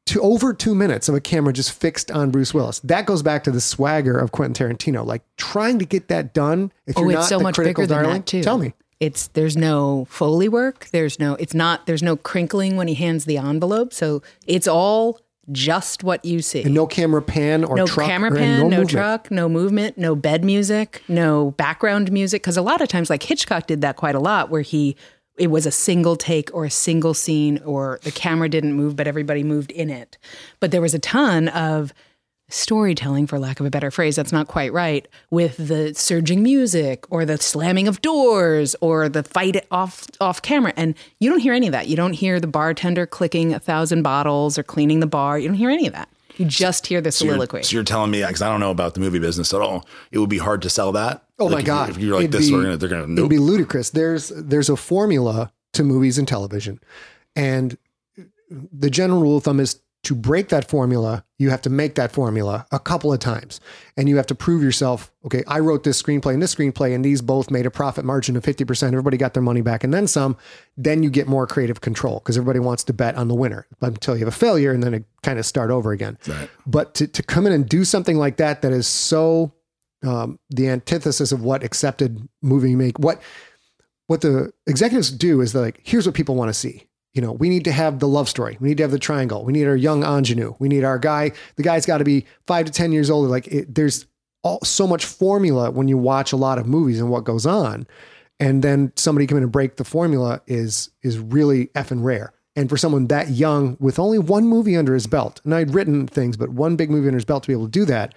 to over two minutes of a camera just fixed on Bruce Willis. That goes back to the swagger of Quentin Tarantino, like trying to get that done. If Oh, you're it's not so the much critical bigger than darling, that too. tell me. It's there's no foley work. There's no. It's not. There's no crinkling when he hands the envelope. So it's all just what you see. And no camera pan or no truck camera pan, no, movement. truck, no movement, no bed music, no background music. Because a lot of times, like Hitchcock did that quite a lot, where he it was a single take or a single scene, or the camera didn't move, but everybody moved in it. But there was a ton of storytelling, for lack of a better phrase, that's not quite right, with the surging music or the slamming of doors or the fight off off camera. And you don't hear any of that. You don't hear the bartender clicking a thousand bottles or cleaning the bar. You don't hear any of that. You just hear the So you're, soliloquy. so you're telling me because I don't know about the movie business at all. It would be hard to sell that. Oh Like, my if god! If you're like It'd this, be- we're gonna they're gonna It'd be ludicrous. There's there's a formula to movies and television, and the general rule of thumb is to break that formula, you have to make that formula a couple of times, and you have to prove yourself. Okay, I wrote this screenplay and this screenplay, and these both made a profit margin of fifty percent. Everybody got their money back, and then some. Then you get more creative control because everybody wants to bet on the winner until you have a failure, and then it kind of start over again. Right. But to to come in and do something like that, that is so um, the antithesis of what accepted movie make what what the executives do is they're like here's what people want to see. You know we need to have the love story. We need to have the triangle. We need our young ingenue. We need our guy. The guy's got to be five to ten years old like it, there's all, so much formula when you watch a lot of movies and what goes on. And then somebody come in and break the formula is is really effing rare. And for someone that young with only one movie under his belt and i'd written things but one big movie under his belt to be able to do that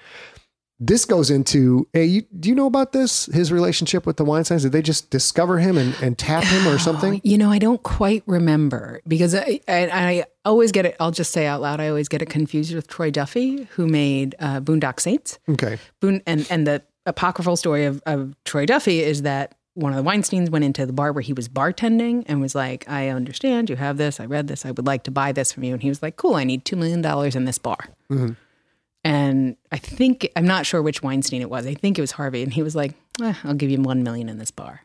this goes into hey, you, do you know about this his relationship with the Weinsteins? Did they just discover him and, and tap him or something? You know, I don't quite remember because I, I, I always get it. I'll just say out loud, I always get it confused with Troy Duffy, who made uh, Boondock Saints. Okay, Boon, and and the apocryphal story of, of Troy Duffy is that one of the Weinsteins went into the bar where he was bartending and was like, "I understand you have this. I read this. I would like to buy this from you." And he was like, "Cool. I need two million dollars in this bar." And I think I'm not sure which Weinstein it was. I think it was Harvey, and he was like, eh, "I'll give you one million in this bar."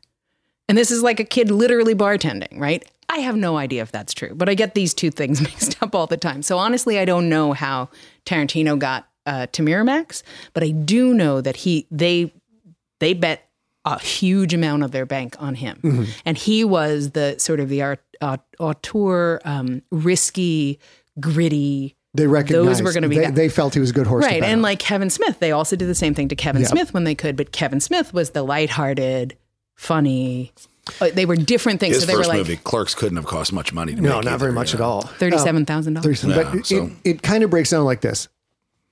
And this is like a kid literally bartending, right? I have no idea if that's true, but I get these two things mixed up all the time. So honestly, I don't know how Tarantino got uh, to Miramax, but I do know that he they they bet a huge amount of their bank on him, and he was the sort of the art, uh, auteur, um, risky, gritty. They recognized were gonna be they, they felt he was a good horse, Right. bet And on. like Kevin Smith, they also did the same thing to Kevin Yeah. Smith when they could, but Kevin Smith was the lighthearted, funny. uh, They were different things. His so they first were like movie, Clerks, couldn't have cost much money to no, make. not very much you at all. thirty-seven thousand dollars. Thirty-seven. Yeah, but it, so- it, it kind of breaks down like this.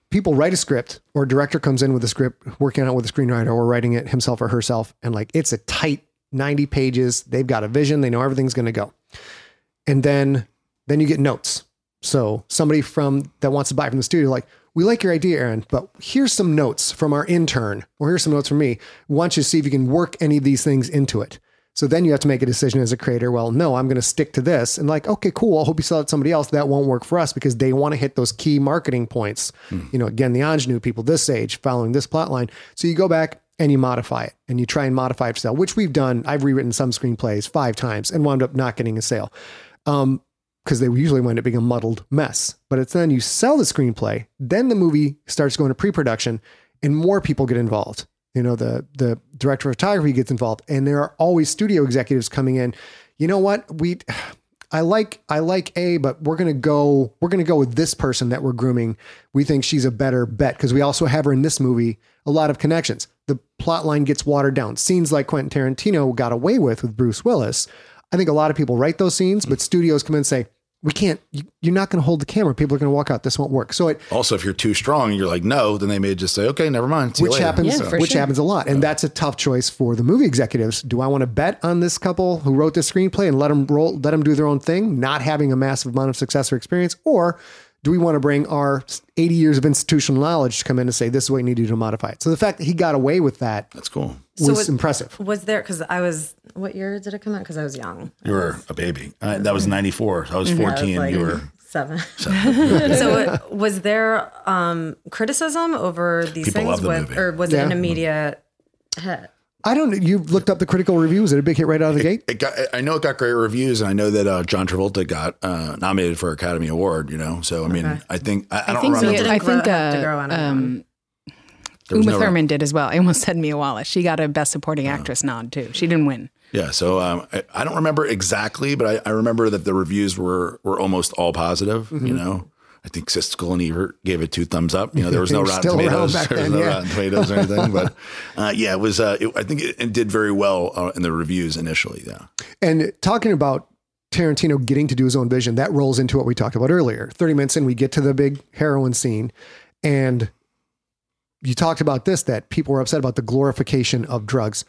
People write a script, or a director comes in with a script, working on it with a screenwriter, or writing it himself or herself, and like it's a tight ninety pages. They've got a vision. They know everything's going to go, and then then you get notes. So somebody from that wants to buy from the studio, like, we like your idea, Aaron, but here's some notes from our intern, or here's some notes from me. We want you to see if you can work any of these things into it. So then you have to make a decision as a creator. Well, no, I'm going to stick to this. And like, okay, cool. I hope you sell it to somebody else. That won't work for us because they want to hit those key marketing points. You know, again, the ingenue people this age following this plot line. So you go back and you modify it and you try and modify it for sale, which we've done. I've rewritten some screenplays five times and wound up not getting a sale. Um, because they usually wind up being a muddled mess. But it's then you sell the screenplay, then the movie starts going to pre-production, and more people get involved. You know, the the director of photography gets involved, and there are always studio executives coming in. You know what? We I like I like A, but we're gonna go we're gonna go with this person that we're grooming. We think she's a better bet because we also have her in this movie a lot of connections. The plot line gets watered down. Scenes like Quentin Tarantino got away with with Bruce Willis. I think a lot of people write those scenes, but studios come in and say, we can't, you, you're not going to hold the camera. People are going to walk out. This won't work. So it, Also, if you're too strong and you're like, no, then they may just say, okay, never mind. See which later. happens, Yeah, for which sure. happens a lot. And that's a tough choice for the movie executives. Do I want to bet on this couple who wrote this screenplay and let them roll, let them do their own thing, not having a massive amount of success or experience? Or do we want to bring our 80 years of institutional knowledge to come in and say, this is what you need to do to modify it? So the fact that he got away with that That's cool. was So it- impressive. Was there because I was what year did it come out? Because I was young. You were a baby. Uh, that was 94. I was I was 14. like you were. seven. so uh, was there um, criticism over these People love things the with, movie. or was it an immediate hit? I don't know. You looked up the critical reviews. Was it a big hit right out of the gate? It got, I know it got great reviews, and I know that uh, John Travolta got uh, nominated for Academy Award. You know, so I mean, I think I, I don't think so. remember. Didn't I grow- think uh, grow on everyone. um, There Uma no- Thurman did as well. I almost said Mia Wallace. She got a Best Supporting Actress nod too. She didn't win. Yeah, so um, I, I don't remember exactly, but I, I remember that the reviews were were almost all positive. Mm-hmm. You know, I think Siskel and Ebert gave it two thumbs up. You know, there was no Rotten Tomatoes. There was then, no yeah. Rotten Tomatoes or anything, but uh, yeah, it was. Uh, it, I think it, it did very well uh, in the reviews initially. Yeah, And talking about Tarantino getting to do his own vision, that rolls into what we talked about earlier. 30 minutes in, we get to the big heroin scene. And you talked about this that people were upset about the glorification of drugs.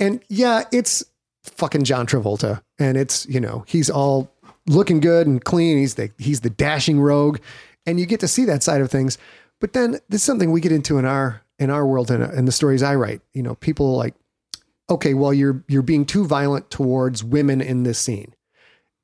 And yeah, it's fucking John Travolta. And it's, you know, he's all looking good and clean. He's the he's the dashing rogue. And you get to see that side of things. But then this is something we get into in our in our world and in the stories I write. You know, people like okay, well, you're you're being too violent towards women in this scene.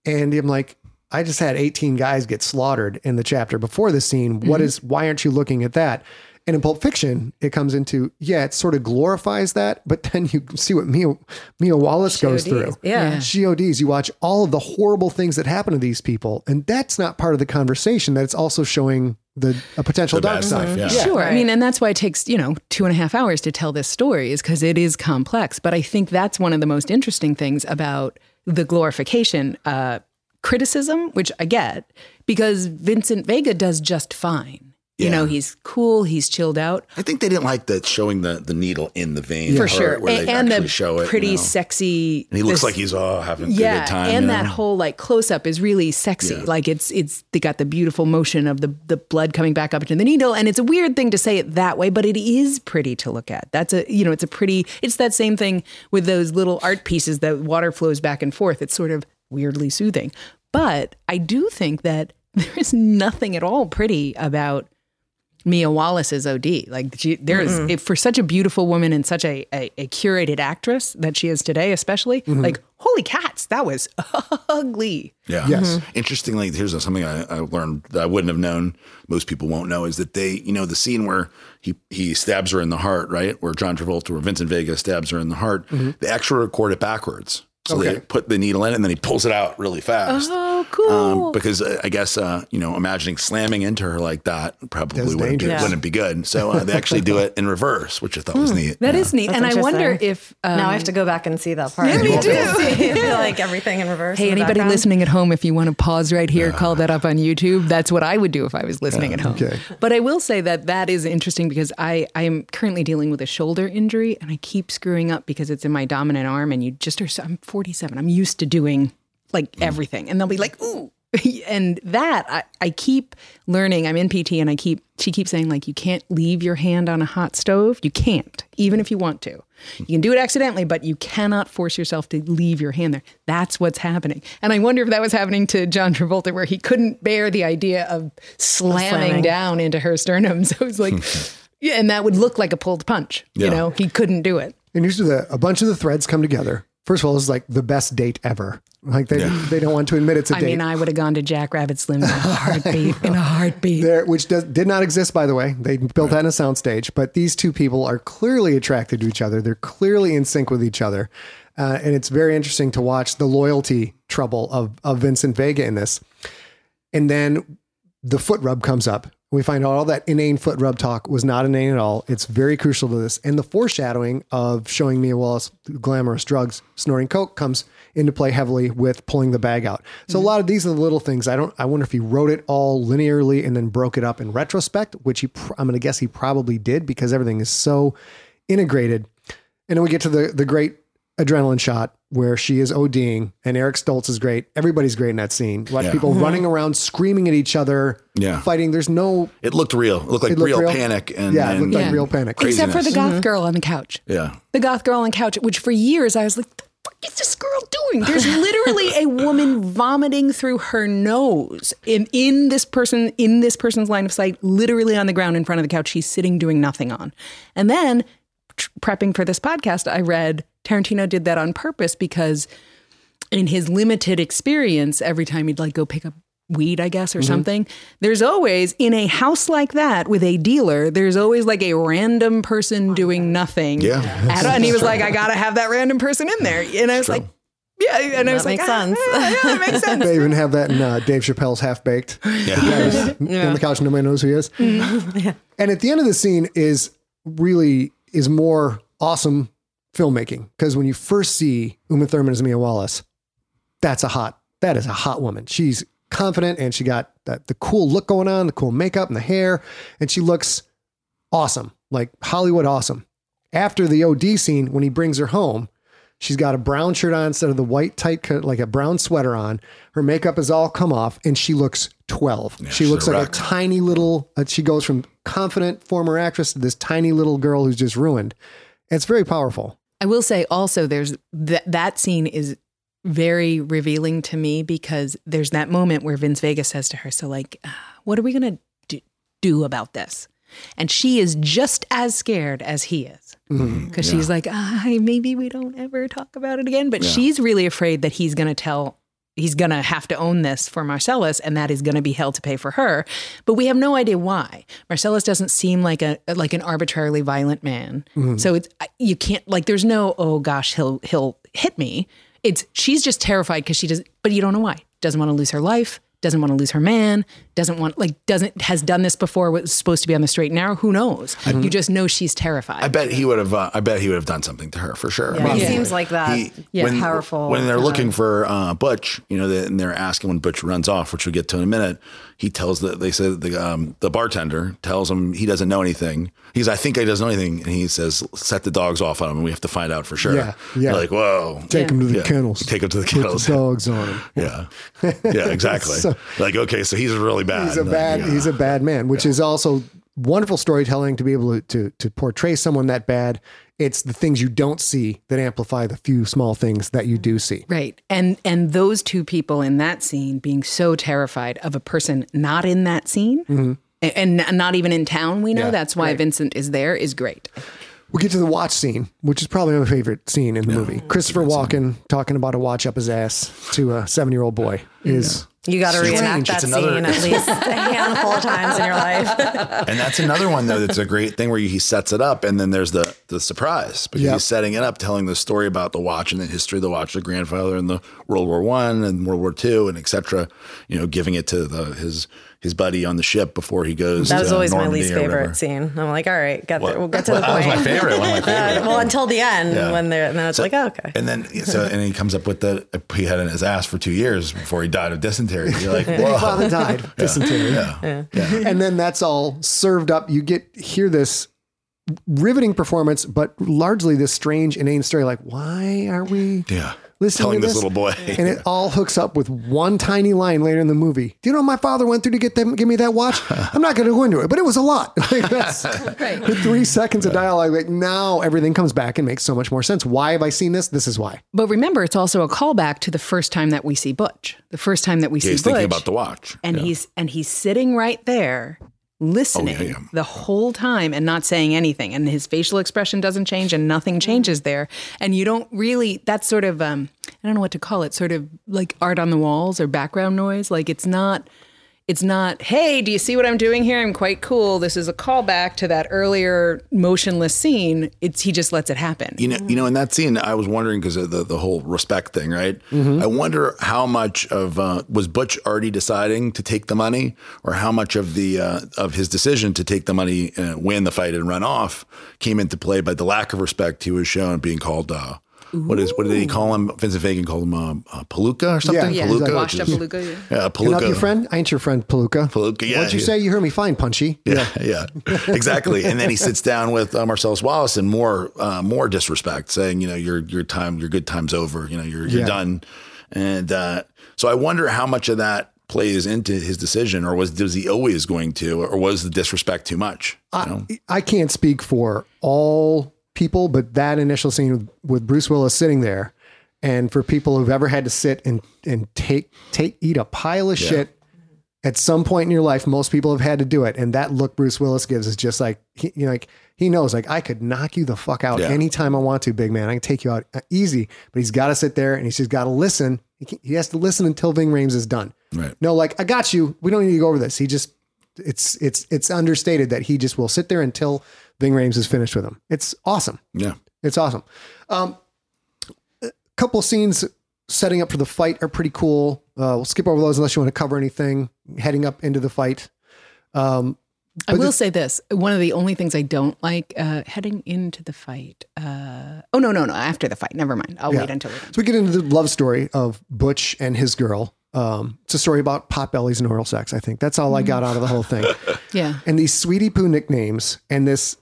And I'm like, I just had 18 guys get slaughtered in the chapter before this scene. What mm-hmm. is why aren't you looking at that? And in Pulp Fiction, it comes into, yeah, it sort of glorifies that, but then you see what Mia, Mia Wallace goes through. GODs, yeah. GODs, you watch all of the horrible things that happen to these people. And that's not part of the conversation. That it's also showing the a potential The dark bad side. stuff, yeah. Sure. I mean, and that's why it takes, you know, two and a half hours to tell this story is because it is complex. But I think that's one of the most interesting things about the glorification uh, criticism, which I get, because Vincent Vega does just fine. You know, he's cool, he's chilled out. I think they didn't like that showing the, the needle in the vein For sure. where And, they and actually the show it. pretty you know. sexy. And he looks this- like he's oh having a yeah, good time. and that know? whole like close up is really sexy. Yeah. Like it's it's they got the beautiful motion of the the blood coming back up into the needle, and it's a weird thing to say it that way, but it is pretty to look at. That's a you know it's a pretty. It's that same thing with those little art pieces that water flows back and forth. It's sort of weirdly soothing, but I do think that there is nothing at all pretty about Mia Wallace's OD. Like she, there is mm-hmm. if for such a beautiful woman and such a, a, a curated actress that she is today, especially mm-hmm. like holy cats, that was ugly. Yeah. Yes. Mm-hmm. Interestingly, here's something I, I learned that I wouldn't have known. Most people won't know is that they, you know, the scene where he he stabs her in the heart, right? Where John Travolta or Vincent Vega stabs her in the heart. They actually record it backwards. So they put the needle in and then he pulls it out really fast. Oh. Oh, cool. Um, because uh, I guess uh, you know, imagining slamming into her like that probably wouldn't be, dangerous. wouldn't be good. So uh, they actually do it in reverse, which I thought was neat. That Yeah. is neat, That's and I wonder if um, now I have to go back and see that part. Yeah, me too. I feel like everything in reverse. Hey, in anybody background. listening at home, if you want to pause right here, call that up on YouTube. That's what I would do if I was listening at home. okay. But I will say that that is interesting because I, I am currently dealing with a shoulder injury and I keep screwing up because it's in my dominant arm. And you just are, so- I'm 47. I'm used to doing like mm. everything. And they'll be like, ooh. and that I, I keep learning. I'm in PT and I keep, she keeps saying, like, you can't leave your hand on a hot stove. You can't, even if you want to. You can do it accidentally, but you cannot force yourself to leave your hand there. That's what's happening. And I wonder if that was happening to John Travolta, where he couldn't bear the idea of slamming, slamming. down into her sternum. So it's like, yeah, and that would look like a pulled punch. You know, he couldn't do it. And usually the, a bunch of the threads come together first of all, this is like the best date ever. Like they they don't want to admit it's a I date. I mean, I would have gone to Jack Rabbit Slim in a heartbeat. in a heartbeat. there, which does, did not exist, by the way. They built that in a soundstage, but these two people are clearly attracted to each other. They're clearly in sync with each other. Uh, and it's very interesting to watch the loyalty trouble of, of Vincent Vega in this. And then the foot rub comes up. We find out all that inane foot rub talk was not inane at all. It's very crucial to this. And the foreshadowing of showing Mia Wallace glamorous drugs, snorting coke, comes into play heavily with pulling the bag out. So a mm-hmm. lot of these are the little things. I don't. I wonder if he wrote it all linearly and then broke it up in retrospect, which he. pr- I'm going to guess he probably did because everything is so integrated. And then we get to the the great adrenaline shot where she is ODing and Eric Stoltz is great. Everybody's great in that scene. Watch Yeah. people mm-hmm. running around screaming at each other, Yeah. fighting. There's no It looked real. It looked like It looked real, real? panic and yeah, it and- looked like Yeah. real panic. Except for the craziness. goth mm-hmm. girl on the couch. yeah. The goth girl on the couch, which for years I was like, the fuck is this girl doing? There's literally a woman vomiting through her nose in, in this person, in this person's line of sight, literally on the ground in front of the couch. She's sitting doing nothing on. And then tr- prepping for this podcast, I read Tarantino did that on purpose because in his limited experience, every time he'd like go pick up weed, I guess, or something, there's always in a house like that with a dealer, there's always like a random person doing nothing. Yeah. At- and he was like, I gotta have that random person in there. And I was like, yeah, and I was That like, makes ah, sense. Yeah, yeah, that makes sense. They even have that in uh, Dave Chappelle's Half Baked. Yeah. on the couch, nobody knows who he is. And at the end of the scene is really is more awesome filmmaking because when you first see Uma Thurman as Mia Wallace, that's a hot that is a hot woman. She's confident and she got that the cool look going on, the cool makeup and the hair, and she looks awesome, like Hollywood awesome. After the OD scene, when he brings her home, She's got a brown shirt on instead of the white tight like a brown sweater on. Her makeup has all come off, and she looks 12. she looks a like a tiny little, uh, she goes from confident former actress to this tiny little girl who's just ruined. It's very powerful. I will say also there's that that scene is very revealing to me because there's that moment where Vince Vega says to her, "So like, uh, what are we gonna do, do about this?" And she is just as scared as he is because she's like, ah, "Maybe we don't ever talk about it again." But she's really afraid that he's gonna tell. He's gonna have to own this for Marcellus, and that is gonna be hell to pay for her. But we have no idea why. Marcellus doesn't seem like a like an arbitrarily violent man. Mm-hmm. So it's you can't like. There's no oh gosh he'll he'll hit me. It's she's just terrified because she doesn't. But you don't know why. Doesn't want to lose her life. Doesn't want to lose her man. Doesn't want like doesn't has done this before. Was supposed to be on the straight and narrow. Who knows? You just know she's terrified. I bet he would have. Uh, I bet he would have done something to her for sure. Yeah, he seems like that Yeah. powerful. When they're looking for uh, Butch, you know, they, and they're asking when Butch runs off, which we'll get to in a minute. He tells that they said the um, the bartender tells him he doesn't know anything. He's, I think he doesn't know anything, and he says, "Set the dogs off on him, and we have to find out for sure." Yeah, yeah. Like, whoa, Take him to the Yeah. kennels. Take him to the Put kennels. the dogs on him. yeah, yeah, exactly. So- like, okay, so he's really bad. He's a Like, bad. yeah. He's a bad man, which is also wonderful storytelling to be able to, to to portray someone that bad. It's the things you don't see that amplify the few small things that you do see. Right. And and those two people in that scene being so terrified of a person not in that scene a- and, n- not even in town, we know Mm-hmm. Yeah, that's why Vincent is there is great. We get to the watch scene, which is probably my favorite scene in the movie. Christopher Walken talking about a watch up his ass to a seven year old boy is You got to Strange. reenact that another- scene at least a handful of times in your life. and that's another one though that's a great thing where he sets it up and then there's the the surprise because Yeah. he's setting it up telling the story about the watch and the history of the watch the grandfather and the world war one and world war two and etc you know giving it to the his his buddy on the ship before he goes That was to always my least favorite scene. I'm like, all right, get there. We'll get to Well, the that was point. my favorite one of my Uh, well, until the end Yeah. when they're, and then it's like, oh, okay. and then so and he comes up with the he had in his ass for two years before he died of dysentery you're like His whoa father died of dysentery. Yeah. And then that's all served up. You get hear this riveting performance, but largely this strange, inane story. Like, why are we yeah listening telling to this little boy And it all hooks up with one tiny line later in the movie. Do you know what my father went through to get them give me that watch? I'm not going to go into it, but it was a lot. Like that's with three seconds of dialogue. Like now everything comes back and makes so much more sense. Why have I seen this? This is why. But remember, it's also a callback to the first time that we see Butch. The first time that we Yeah, see he's Butch. thinking about the watch and Yeah. he's and he's sitting right there listening Oh, yeah, yeah. the whole time and not saying anything. And his facial expression doesn't change and nothing changes there. And you don't really that's sort of um i don't know what to call it sort of like art on the walls or background noise. Like it's not it's not hey do you see what i'm doing here i'm quite cool this is a callback to that earlier motionless scene it's he just lets it happen You know, you know, in that scene, I was wondering because of the, the whole respect thing, right? I wonder how much of uh, was Butch already deciding to take the money, or how much of the uh, of his decision to take the money, uh, win the fight, and run off came into play by the lack of respect he was shown, being called. Uh, what is what did he call him? Vincent Fagan called him uh, uh, Palooka or something. Yeah, yeah Palooka, washed up is- beluga yeah. Yeah, You're Palooka. not your friend? I ain't your friend, Palooka. Palooka, yeah, What'd you yeah. say? You heard me fine, Punchy. Yeah, yeah, exactly. and then he sits down with uh, Marcellus Wallace and more, uh, more disrespect, saying, you know, your your time, your good time's over. You know, you're you're Yeah. done. And uh, so I wonder how much of that plays into his decision, or was was he always going to, or was the disrespect too much? You know? I can't speak for all people, but that initial scene with, with Bruce Willis sitting there, and for people who've ever had to sit and and take take eat a pile of shit at some point in your life, most people have had to do it, and that look Bruce Willis gives is just like he, you know, like he knows, like I could knock you the fuck out Yeah. anytime I want to, big man. I can take you out uh, easy, but he's got to sit there and he's just got to listen. He, he has to listen until Ving Rhames is done. Right. No, like I got you. We don't need to go over this. He just it's it's it's understated that he just will sit there until Ving Rhames is finished with him. It's awesome. Yeah, It's awesome. Um, a couple scenes setting up for the fight are pretty cool. Uh, we'll skip over those unless you want to cover anything heading up into the fight. Um, I will the- say this: one of the only things I don't like uh, heading into the fight. Uh, oh no, no, no! After the fight, never mind. I'll Yeah. wait until we're done. So we get into the love story of Butch and his girl. Um, it's a story about pot bellies and oral sex. I think that's all I got out of the whole thing. Yeah, and these sweetie poo nicknames and this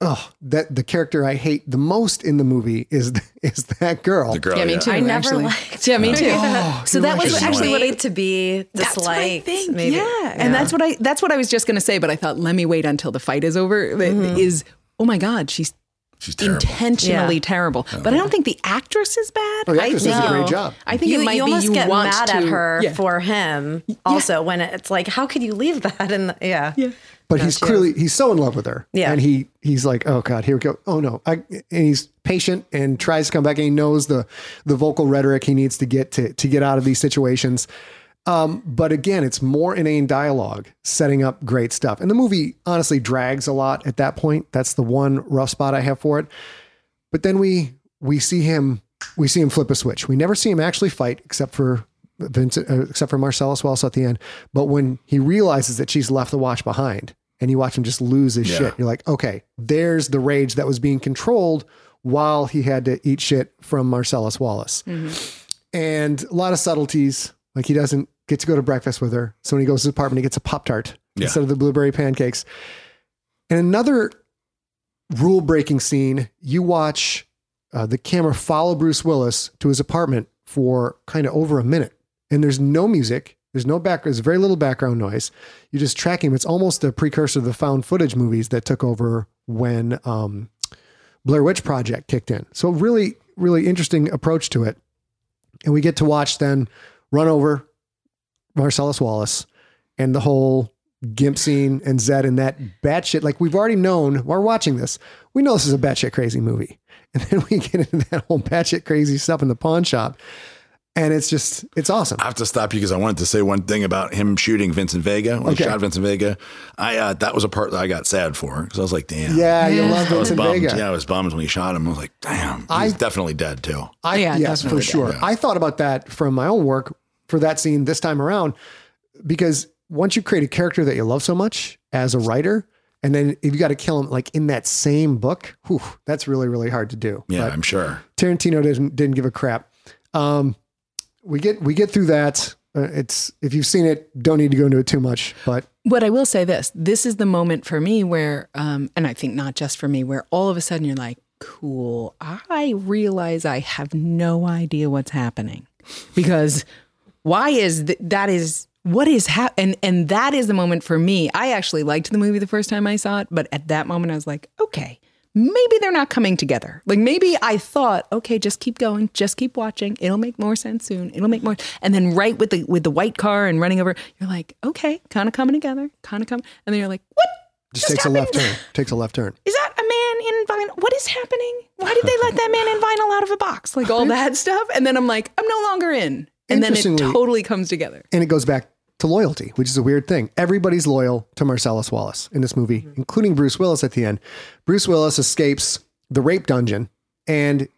oh that the character I hate the most in the movie is is that girl. the girl. yeah, me yeah. too. I never actually. liked Yeah, me too. Oh, so that was actually what I, made to be that's what I think. maybe. Yeah. and that's what I that's what I was just going to say. But I thought, let me wait until the fight is over. Mm-hmm. Is oh my god, she's She's terrible. intentionally Yeah. terrible. But I don't think the actress is bad. Oh, the I actress think does a great job. I think you, it might you be almost you get mad to, at her Yeah. for him also when it's like how could you leave that And yeah yeah But he's clearly he's so in love with her. Yeah. And he he's like, oh God, here we go. Oh no. I, and he's patient and tries to come back and he knows the the vocal rhetoric he needs to get to to get out of these situations. Um, but again, it's more inane dialogue, setting up great stuff. And the movie honestly drags a lot at that point. That's the one rough spot I have for it. But then we we see him we see him flip a switch. We never see him actually fight except for Vincent, uh, except for Marcellus Wallace at the end. But when he realizes that she's left the watch behind, and you watch him just lose his Yeah. shit, you're like, okay, there's the rage that was being controlled while he had to eat shit from Marcellus Wallace, and a lot of subtleties. Like he doesn't get to go to breakfast with her, so when he goes to his apartment, he gets a pop tart Yeah. instead of the blueberry pancakes. And another rule breaking scene, you watch uh, the camera follow Bruce Willis to his apartment for kind of over a minute. And there's no music, there's no back, there's very little background noise. You just track him. It's almost a precursor to the found footage movies that took over when um, Blair Witch Project kicked in. So, really, really interesting approach to it. And we get to watch then run over Marcellus Wallace and the whole Gimp scene and Zed and that batshit. Like we've already known, we're watching this. We know this is a batshit crazy movie. And then we get into that whole batshit crazy stuff in the pawn shop. And it's just, it's awesome. I have to stop you because I wanted to say one thing about him shooting Vincent Vega. When Okay. he shot Vincent Vega, I uh, that was a part that I got sad for because I was like, damn. Yeah, you love I Vincent. Vega. Yeah, I was bummed when he shot him. I was like, damn, he's I- definitely dead too. I, Yeah, yes, for definitely. sure. Yeah. I thought about that from my own work for that scene this time around because once you create a character that you love so much as a writer, and then if you got to kill him like in that same book, whew, that's really, really hard to do. Yeah, But I'm sure. Tarantino didn't didn't give a crap. Um, we get we get through that. Uh, it's if you've seen it, don't need to go into it too much. But what I will say this: this is the moment for me where, um, and I think not just for me, where all of a sudden you're like, "Cool, I realize I have no idea what's happening," because why is th- that is what is happening, and and that is the moment for me. I actually liked the movie the first time I saw it, but at that moment I was like, okay. maybe they're not coming together. Like maybe I thought, okay, just keep going, just keep watching. It'll make more sense soon. It'll make more. And then right with the with the white car and running over, you're like, okay, kind of coming together, kind of coming. And then you're like, what? Just takes a left turn. Takes a left turn. Is that a man in vinyl? What is happening? Why did they let that man in vinyl out of a box? Like all that stuff. And then I'm like, I'm no longer in. And then it totally comes together. And it goes back to loyalty, which is a weird thing. Everybody's loyal to Marcellus Wallace in this movie, mm-hmm. including Bruce Willis at the end. Bruce Willis escapes the rape dungeon and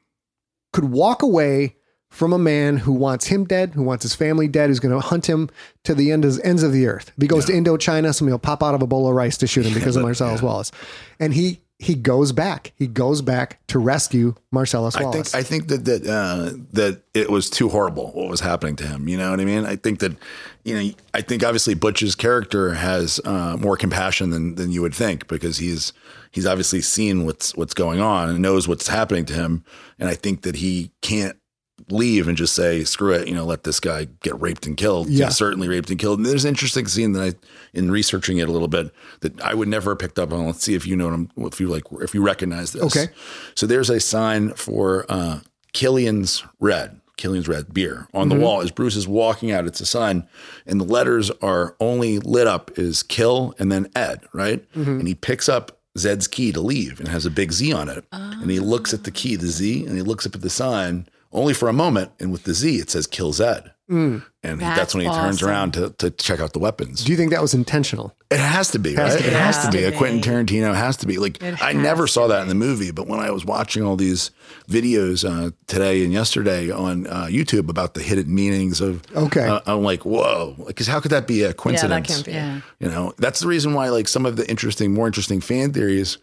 could walk away from a man who wants him dead, who wants his family dead, who's going to hunt him to the end of, ends of the earth. If he goes to Indochina, somebody will pop out of a bowl of rice to shoot him because of Marcellus Wallace. And he he goes back. He goes back to rescue Marcellus I Wallace. think I think that that uh, that it was too horrible what was happening to him. You know what I mean? I think that you know I think obviously Butch's character has uh, more compassion than than you would think because he's he's obviously seen what's what's going on and knows what's happening to him, and I think that he can't leave and just say screw it you know let this guy get raped and killed Yeah. certainly raped and killed and there's an interesting scene that i in researching it a little bit that i would never have picked up on let's see if you know what i'm if you like if you recognize this Okay. so there's a sign for uh, Killian's Red, Killian's Red beer on the wall as Bruce is walking out. It's a sign, and the letters are only lit up is Kill and then Ed, right? And he picks up Zed's key to leave and has a big Z on it. And he looks at the key, the Z, and he looks up at the sign only for a moment. And with the Z, it says Kill Zed. And that's, That's when he turns awesome. around to, to check out the weapons. Do you think that was intentional? It has to be, Has right? to be. It has Has to be. A Quentin. Tarantino has to be. Like I never saw that in the movie, but when I was watching all these videos uh, today and yesterday on uh, YouTube about the hidden meanings of, Okay. uh, I'm like, whoa, because how could that be a coincidence? Yeah, coincidence? that can't be. Yeah. You know, that's the reason why like some of the interesting, more interesting fan theories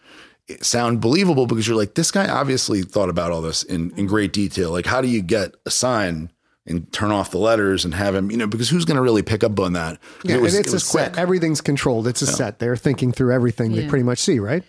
sound believable because you're like, this guy obviously thought about all this in, in mm-hmm. great detail. Like, how do you get a sign and turn off the letters and have him, you know, because who's going to really pick up on that? Yeah, it was, and it's it a was set. quick. Everything's controlled. It's a set. They're thinking through everything they pretty much see, right?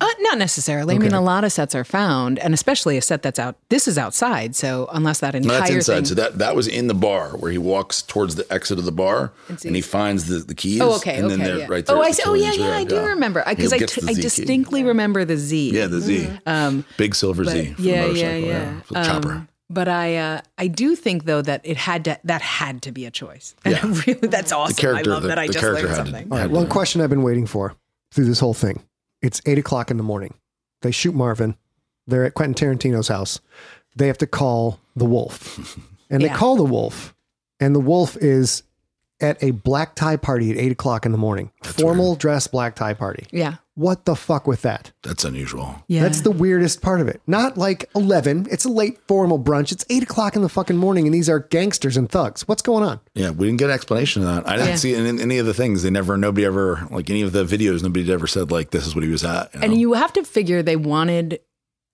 Uh, not necessarily. I mean, a lot of sets are found, and especially a set that's out. This is outside, so unless that No, entire that's inside. thing. So that that was in the bar where he walks towards the exit of the bar and, see. he finds the, the keys. Oh, okay, and okay. then they're yeah. right there. oh, I see. Oh, yeah, Killian's yeah. I Red, do remember because He I, gets t- the I Z key. distinctly remember the Z. Yeah, the Z. Um, Big silver Z. but for the yeah, yeah, yeah. for the chopper. Um, but I, uh, I do think though that it had to, that had to be a choice. And Yeah. Really, that's awesome. character- I love the- that. I just character learned had to- something. All right. One question I've been waiting for through this whole thing. It's eight o'clock in the morning. They shoot Marvin. They're at Quentin Tarantino's house. They have to call the wolf. And they Yeah. call the wolf. And the wolf is at a black tie party at eight o'clock in the morning. Formal dress black tie party. Yeah, What the fuck with that? That's unusual. yeah. That's the weirdest part of it. Not like 11. It's a late formal brunch. It's 8 o'clock in the fucking morning, and these are gangsters and thugs. What's going on? Yeah, we didn't get an explanation of that. I didn't Yeah. see it in any of the things. They never, nobody ever, like any of the videos, nobody ever said like this is what he was at. You know? and you have to figure they wanted,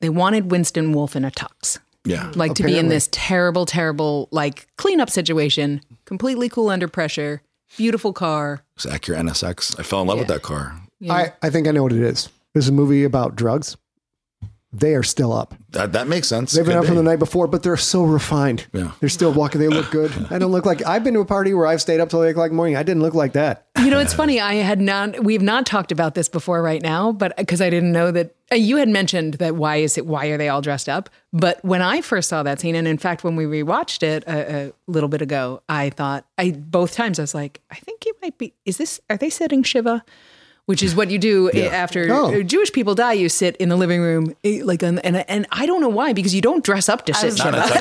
they wanted Winston Wolfe in a tux. yeah, like to be in Apparently. this terrible, terrible like cleanup situation, completely cool under pressure, beautiful car. it's Acura NSX. I fell in love with that car. I, I think I know what it is. This is a movie about drugs. They are still up. That that makes sense. They've been Could up from the night before, but they're so refined. Yeah. They're still walking. They look good. I don't look like I've been to a party where I've stayed up till eight o'clock in the morning. I didn't look like that. You know, it's funny. I had not. We've not talked about this before right now, but because I didn't know that uh, you had mentioned that. Why is it? Why are they all dressed up? But when I first saw that scene, and in fact, when we rewatched it a, a little bit ago, I thought I both times I was like, I think it might be. Is this? Are they setting Shiva? Which is what you do eh, i- after Oh. Jewish people die. You sit in the living room, eh, like, and and, and I don't know why because you don't dress up to sit was Shiva gonna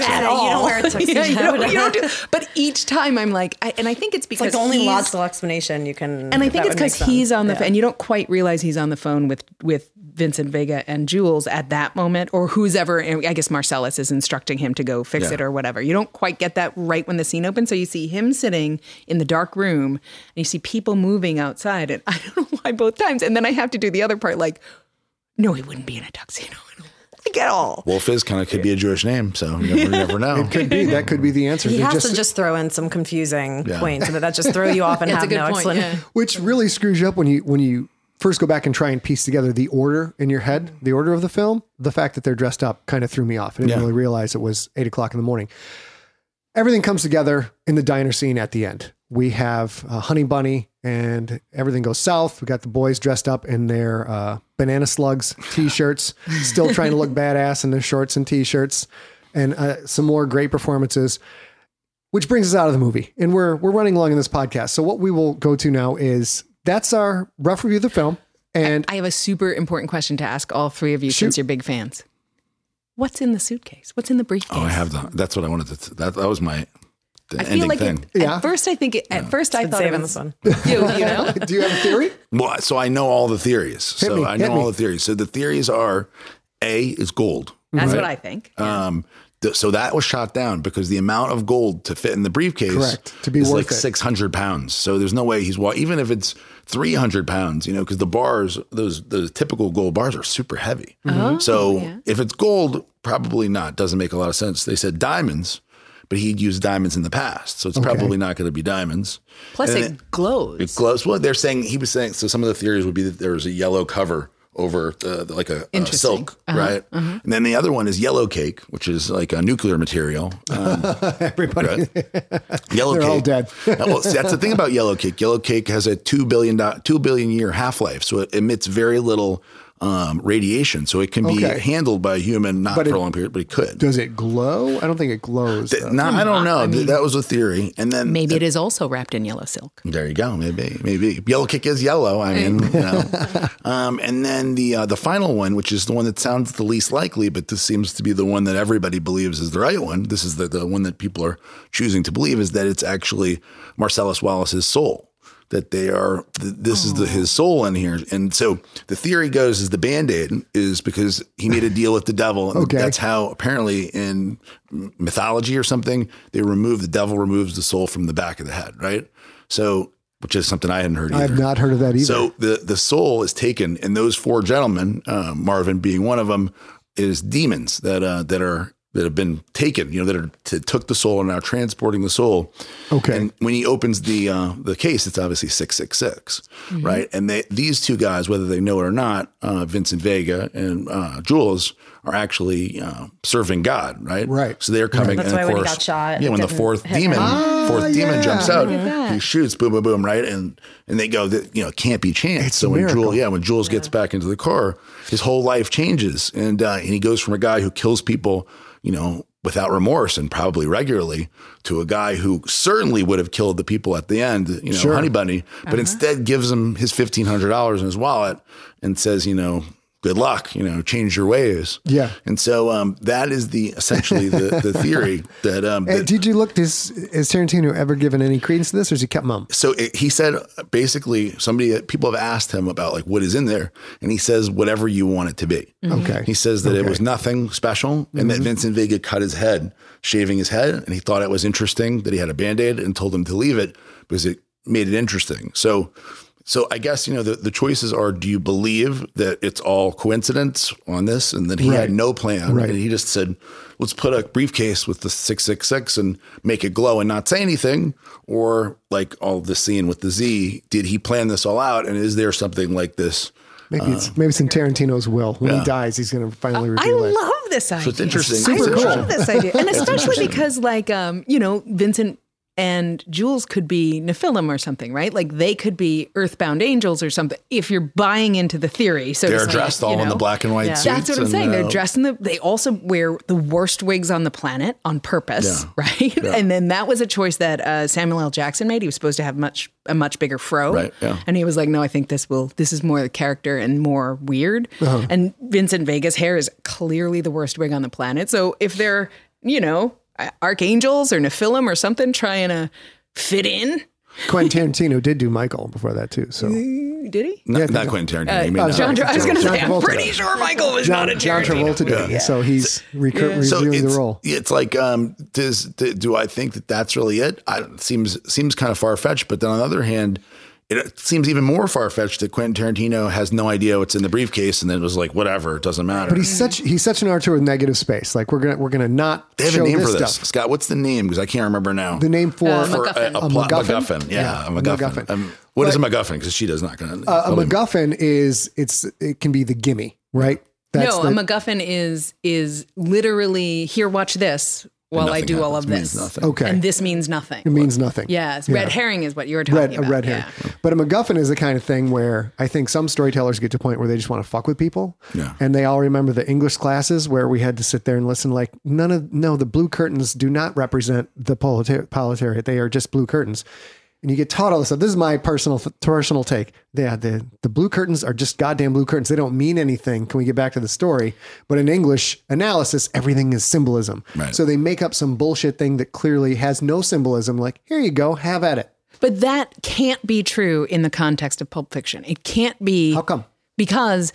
you don't wear a tuxedo. Yeah, you, don't, you don't do. But each time I'm like, I, and I think it's It's because like the only he's- logical explanation you can. and I think it's because he's on the Yeah. phone, and you don't quite realize he's on the phone with with Vincent Vega and Jules at that moment, or who's ever. Eh, I guess Marcellus is instructing him to go fix Yeah. it or whatever. You don't quite get that right when the scene opens, so you see him sitting in the dark room, and you see people moving outside, and I don't know why both times, and then I have to do the other part, like, no, he wouldn't be in a tuxedo. Like at all. Wolf is kind of could be a Jewish name, so you never, you never know. It could be that could be the answer. He They're has to just throw in some confusing Yeah. points so that that just throw you off and That's a have good no point. explanation. Yeah. which really screws you up when you when you first go back and try and piece together the order in your head, the order of the film. The fact that they're dressed up kind of threw me off. I didn't Yeah. really realize it was eight o'clock in the morning. Everything comes together in the diner scene at the end. We have uh, Honey Bunny and everything goes south. We got the boys dressed up in their uh, banana slugs t-shirts, still trying to look badass in their shorts and t-shirts, and uh, some more great performances. Which brings us out of the movie, and we're we're running along in this podcast. So what we will go to now is that's our rough review of the film, and I have a super important question to ask all three of you since you're big fans. What's in the suitcase? What's in the briefcase? Oh, I have the. That's what I wanted to. That that was my the I feel like thing. it, Yeah. at first I think it, at first I thought it saving was this one. you, you know. do you have a theory? Well, so I know all the theories. so me, I hit know all the theories. So the theories are: A is gold. That's what? I think. Um, th- so that was shot down because the amount of gold to fit in the briefcase Correct. To be is worth like it. 600 pounds. So there's no way he's wa- even if it's 300 pounds, you know, because the bars, those the typical gold bars are super heavy. Mm-hmm. so if it's gold, probably not. Doesn't make a lot of sense. They said diamonds, but he'd used diamonds in the past, so it's probably not going to be diamonds. Plus, Plus, it then- glows. it glows. Well, they're saying he was saying. So some of the theories would be that there was a yellow cover over the, the- like a, a Interesting. silk, right? And then the other one is yellow cake, which is like a nuclear material. Um, Everybody, right? Yellow They're cake. all dead. Well, see, that's the thing about yellow cake. Yellow cake has a two billion do- two billion year half life, so it emits very little um, radiation, so it can be Okay. handled by a human, not But for it- a long period, but it could. does it glow? I don't think it glows. though. no, I don't know. that was a theory, and then Maybe it is also wrapped in yellow silk. There you go. Maybe, maybe yellow kick is yellow. I mean, you know. um, and then the uh, the final one, which is the one that sounds the least likely, but this seems to be the one that everybody believes is the right one. This is the the one that people are choosing to believe is that it's actually Marcellus Wallace's soul. That they are. th- This is the his soul in here, and so the theory goes is the band aid is because he made a deal with the devil, and Okay. that's how apparently in mythology or something they remove the devil removes the soul from the back of the head, right? So, which is something I hadn't heard either. I have not heard of that either. So the the soul is taken, and those four gentlemen, uh, Marvin being one of them, is demons that uh, that are that have been taken. You know, that are that took the soul and now transporting the soul. Okay. And when he opens the uh, the case, it's obviously six six six, right? And they these two guys, whether they know it or not, uh, Vincent Vega and uh, Jules. Are actually uh, serving God, right? Right. So they're coming. That's and why of when he course, got shot, yeah. When the fourth demon, him. fourth Ah, demon yeah. jumps out, Look at that. he shoots, boom, boom, boom, right? And and they go, that you know, it can't be chance. It's so when. Jules, yeah, when Jules gets back into the car, his whole life changes, and uh, and he goes from a guy who kills people, you know, without remorse and probably regularly, to a guy who certainly would have killed the people at the end, you know, Sure. Honey Bunny, but uh-huh. instead gives him his fifteen hundred dollars in his wallet and says, you know. Good luck, you know, change your ways. Yeah. and so um, that is the essentially the, the theory that um, that- did you look? Does has Tarantino ever given any credence to this, or has he kept mum? so it, he said basically somebody people have asked him about like what is in there and he says whatever you want it to be Okay. he says that it was nothing special and that vincent vega cut his head shaving his head and he thought it was interesting that he had a band-aid and told him to leave it because it made it interesting so so I guess you know the, the choices are: Do you believe that it's all coincidence on this, and that he Right. had no plan, Right. and he just said, "Let's put a briefcase with the six six six and make it glow and not say anything," or like all the scene with the Z? Did he plan this all out, and is there something like this? Maybe it's maybe it's in Tarantino's will. When yeah. he dies, he's going to finally I reveal it. love this idea. it's interesting. super I cool. love this idea, and especially because, like, um, you know, Vincent and Jules could be Nephilim or something, right? Like they could be Earthbound angels or something. If you're buying into the theory, so They're dressed you all in know? the black and white Yeah. suits. That's what I'm saying. They're dressed in the. They also wear the worst wigs on the planet on purpose, Yeah. right? And then that was a choice that uh, Samuel L. Jackson made. He was supposed to have much a much bigger fro, Right, yeah. And he was like, "No, I think this will. This is more the character and more weird." Uh-huh. And Vincent Vega's hair is clearly the worst wig on the planet. So if they're, you know, archangels or Nephilim or something trying to fit in, Quentin Tarantino did do Michael before that too. So did he? Not, Yeah, not. Quentin Tarantino. you mean, uh, uh, John, Tra- I was going to say, I'm pretty sure Michael was John, not a John Travolta did. So he's recur- so reviewing the role. it's like um does do, do i think that that's really it I, it seems seems kind of far-fetched but then on the other hand it seems even more far-fetched that quentin tarantino has no idea what's in the briefcase and then it was like whatever it doesn't matter But he's such he's such an archer with negative space. Like we're gonna we're gonna not they have show a name this for this stuff. scott what's the name because i can't remember now The name for Uh, for MacGuffin. a, a, A plot MacGuffin? MacGuffin. Yeah, Yeah, a a MacGuffin. MacGuffin. Um, what is a MacGuffin? Because she does not going to. uh, a MacGuffin is it's it can be the gimme, right? no, the, a MacGuffin is is literally here. Watch this. While I nothing do all of happens. It means this. nothing. Okay. And this means nothing. It means nothing. Yes, Yeah. red herring is what you were talking red, about. a red herring. Yeah. But a MacGuffin is the kind of thing where I think some storytellers get to a point where they just want to fuck with people. Yeah. And they all remember the English classes where we had to sit there and listen like none of no, the blue curtains do not represent the proletar- proletariat. They are just blue curtains. And you get taught all this stuff. This is my personal personal take. Yeah, uh, the the blue curtains are just goddamn blue curtains. They don't mean anything. Can we get back to the story? But in English analysis, everything is symbolism. Right. So they make up some bullshit thing that clearly has no symbolism. Like, here you go, have at it. But that can't be true in the context of Pulp Fiction. It can't be. How come? Because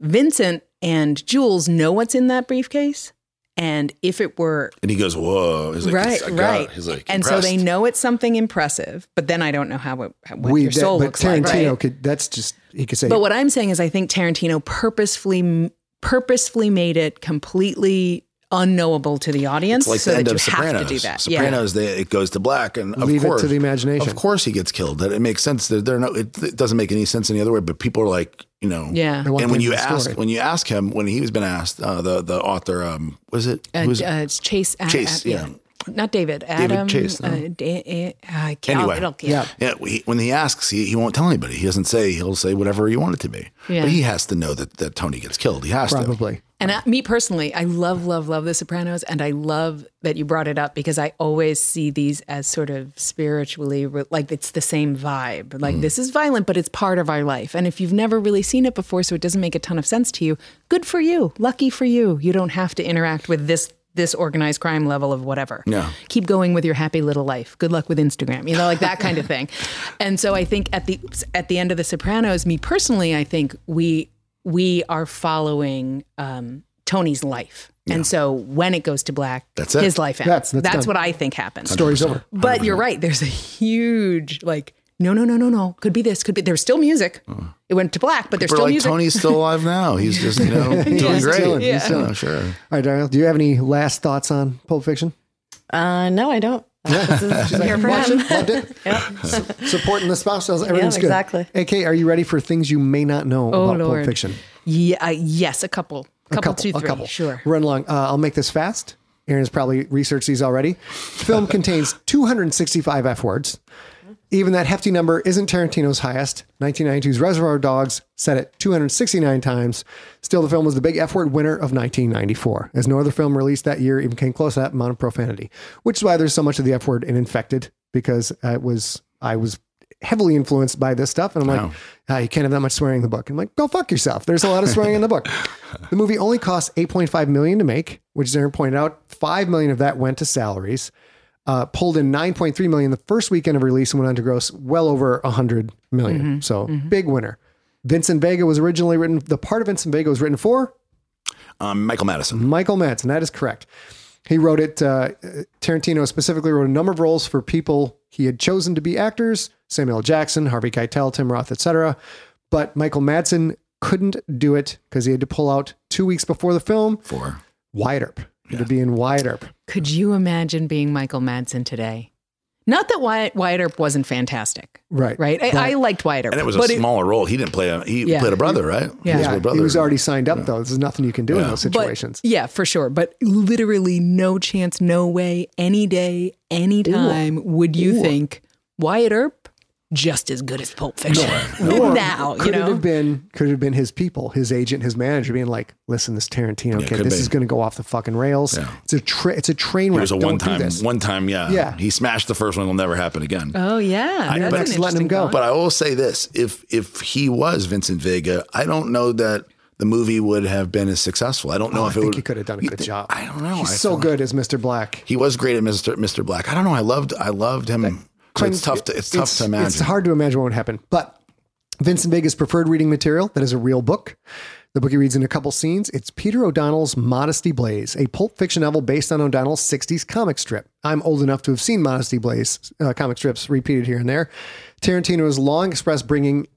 Vincent and Jules know what's in that briefcase. And if it were And he goes, "Whoa!" He's like, right, "I right, He's like, and so they know it's something impressive, but then I don't know how it, what we your that- soul but looks like. Tarantino Right? could that's just he could say But what I'm saying is, I think Tarantino purposefully purposefully made it completely unknowable to the audience, It's like so the that end you of Sopranos. have to do that. Sopranos, they, it goes to black, and of Leave it to the imagination. Of course, he gets killed. That it makes sense. There, there are no. It, it doesn't make any sense any other way. But people are like, you know, Yeah. And when you end of the ask, story. when you ask him, when he was been asked, uh, the the author, um, was it? Uh, who's- uh, it's Chase. Chase, uh, yeah. Not David. Adam. Chase, no. Uh, da- uh, I can't- Anyway. it'll- yeah. Yeah, he, when he asks, he, he won't tell anybody. He doesn't say. He'll say whatever you want it to be. Yeah. But he has to know that, that Tony gets killed. He has to. probably. And I, me personally, I love, love, love The Sopranos, and I love that you brought it up because I always see these as sort of spiritually re- like it's the same vibe. Like this is violent, but it's part of our life. And if you've never really seen it before, so it doesn't make a ton of sense to you, good for you, lucky for you. You don't have to interact with this this organized crime level of whatever. Yeah. Keep going with your happy little life. Good luck with Instagram. You know, like that kind of thing. And so I think at the at the end of The Sopranos, me personally, I think we we are following um, Tony's life. And so when it goes to black, That's it. his life ends. That's- That's, that's what I think happens. Story's over. But you're right. There's a huge like, no, no, no, no, no. Could be this. Could be. There's still music. It went to black, but there's We're still like music. Tony's still alive now. He's just you know doing He's great. chilling. He's Yeah, chilling. sure. All right, Darielle, do you have any last thoughts on Pulp Fiction? Uh, no, I don't. This is here for Watched him. it, loved it. Su- supporting the spouse. Everything's good. exactly. AK, are you ready for things you may not know Oh, about Pulp Fiction? yeah, uh, yes, a couple, A couple, two, a couple. Sure. Run along. Uh, I'll make this fast. Aaron's probably researched these already. Film contains 265 F words. Even that hefty number isn't Tarantino's highest. 1992's Reservoir Dogs set it 269 times. Still, the film was the big F word winner of 1994, as no other film released that year even came close to that amount of profanity. Which is why there's so much of the F word in Infected, because it was I was heavily influenced by this stuff, and I'm like, Wow. ah, you can't have that much swearing in the book. I'm like, go fuck yourself. There's a lot of swearing in the book. The movie only cost 8.5 million to make, which Aaron pointed out, 5 million of that went to salaries. Uh, pulled in 9.3 million the first weekend of release and went on to gross well over 100 million. So big winner. Vincent Vega was originally written. The part of Vincent Vega was written for Um, Michael Madison. Michael Madsen. That is correct. He wrote it. Uh, Tarantino specifically wrote a number of roles for people he had chosen to be actors: Samuel Jackson, Harvey Keitel, Tim Roth, etc. But Michael Madsen couldn't do it because he had to pull out two weeks before the film. For Wyatt Earp. He had to be in Wyatt Earp. Could you imagine being Michael Madsen today? Not that Wyatt, Wyatt Earp wasn't fantastic. Right. Right. But- I, I liked Wyatt Earp. and it was a but smaller role. He didn't play a. He Yeah. played a brother, right? Yeah. He was Yeah, brother. he was already signed up though. There's nothing you can do in Yeah. those but- situations. yeah, for sure. But literally, no chance, no way, any day, any time would you think Wyatt Earp just as good as Pulp Fiction now? You could it have been could it have been his people, his agent, his manager, being like, "Listen, this Tarantino Yeah, kid, this be. is going to go off the fucking rails. Yeah. It's a tra- it's a train wreck. It was a one time. One time, yeah. Yeah. He smashed the first one. Will never happen again. oh yeah, I- that's but- an letting him go. thought. But I will say this: if if he was Vincent Vega, I don't know that the movie would have been as successful. I don't know Oh, I if it think would. he could have done a good think- job. I don't know. He's I so feel- good as Mr. Black. He was great at Mr. Mr. Black. I don't know. I loved. I loved him. So it's tough to. It's tough to imagine. It's hard to imagine what would happen. But Vincent Vega's preferred reading material that is a real book. The book he reads in a couple scenes. It's Peter O'Donnell's Modesty Blaise, a pulp fiction novel based on O'Donnell's 60s comic strip. I'm old enough to have seen Modesty Blaise uh, comic strips repeated here and there. Tarantino has long expressed bringing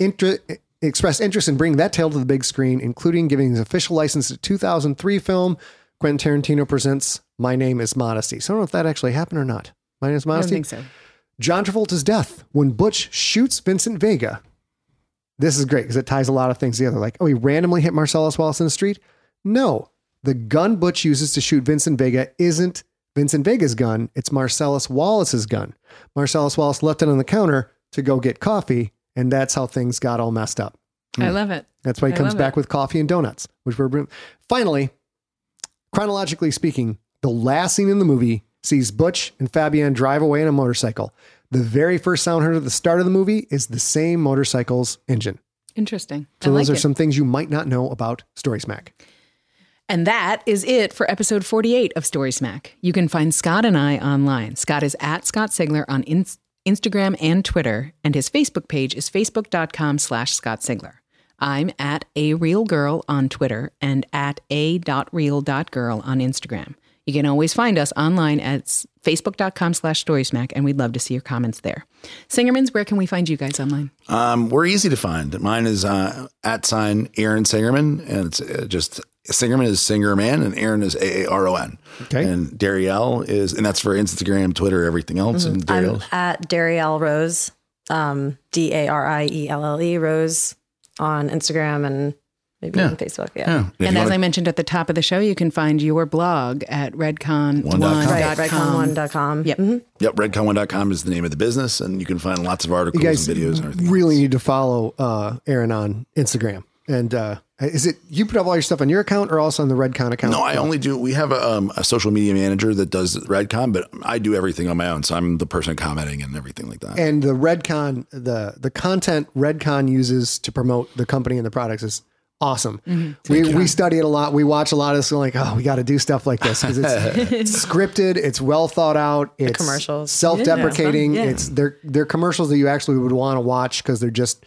inter- expressed interest in bringing that tale to the big screen, including giving his official license to 2003 film Quentin Tarantino presents My Name is Modesty. So I don't know if that actually happened or not. My Name is I don't Modesty. think so. John Travolta's death when Butch shoots Vincent Vega. This is great because it ties a lot of things together. Like, oh, he randomly hit Marcellus Wallace in the street? No. The gun Butch uses to shoot Vincent Vega isn't Vincent Vega's gun, it's Marcellus Wallace's gun. Marcellus Wallace left it on the counter to go get coffee, and that's how things got all messed up. I love it. That's why he I comes back it. with coffee and donuts, which were finally, chronologically speaking, the last scene in the movie sees Butch and Fabienne drive away in a motorcycle. The very first sound heard at the start of the movie is the same motorcycle's engine. Interesting. So I those like are it. some things you might not know about Story Smack. And that is it for episode 48 of Story Smack. You can find Scott and I online. Scott is at Scott Sigler on Ins- Instagram and Twitter, and his Facebook page is facebook.com slash Scott Sigler. I'm at a real girl on Twitter and at a.real.girl on Instagram. You can always find us online at s- facebook.com slash storysmack, and we'd love to see your comments there. Singermans, where can we find you guys online? Um, we're easy to find. Mine is uh, at sign Aaron Singerman, and it's uh, just Singerman is Singer Man, and Aaron is A A R O N. Okay. And Darielle is, and that's for Instagram, Twitter, everything else. And I'm Darielle, at Darielle Rose, um, D A R I E L L E Rose on Instagram and maybe Yeah. on Facebook. Yeah. yeah. And as wanna- I mentioned at the top of the show, you can find your blog at redcon1.com. Dot com. Right, redcon1.com. Yep. Mhm. Yep, redcon1.com is the name of the business, and you can find lots of You articles guys and videos and everything. really else. need to follow uh, Aaron on Instagram. And uh, is it you put up all your stuff on your account or also on the Redcon account? No, I only do. We have a, um, a social media manager that does Redcon, but I do everything on my own. So I'm the person commenting and everything like that. and the Redcon, the the content Redcon uses to promote the company and the products is awesome. Mm-hmm. We, we study it a lot. We watch a lot of this. We're like, oh, we got to do stuff like this because it's, it's scripted. It's well thought out. It's commercials. self-deprecating. Yeah, yeah. It's they're they're commercials that you actually would want to watch because they're just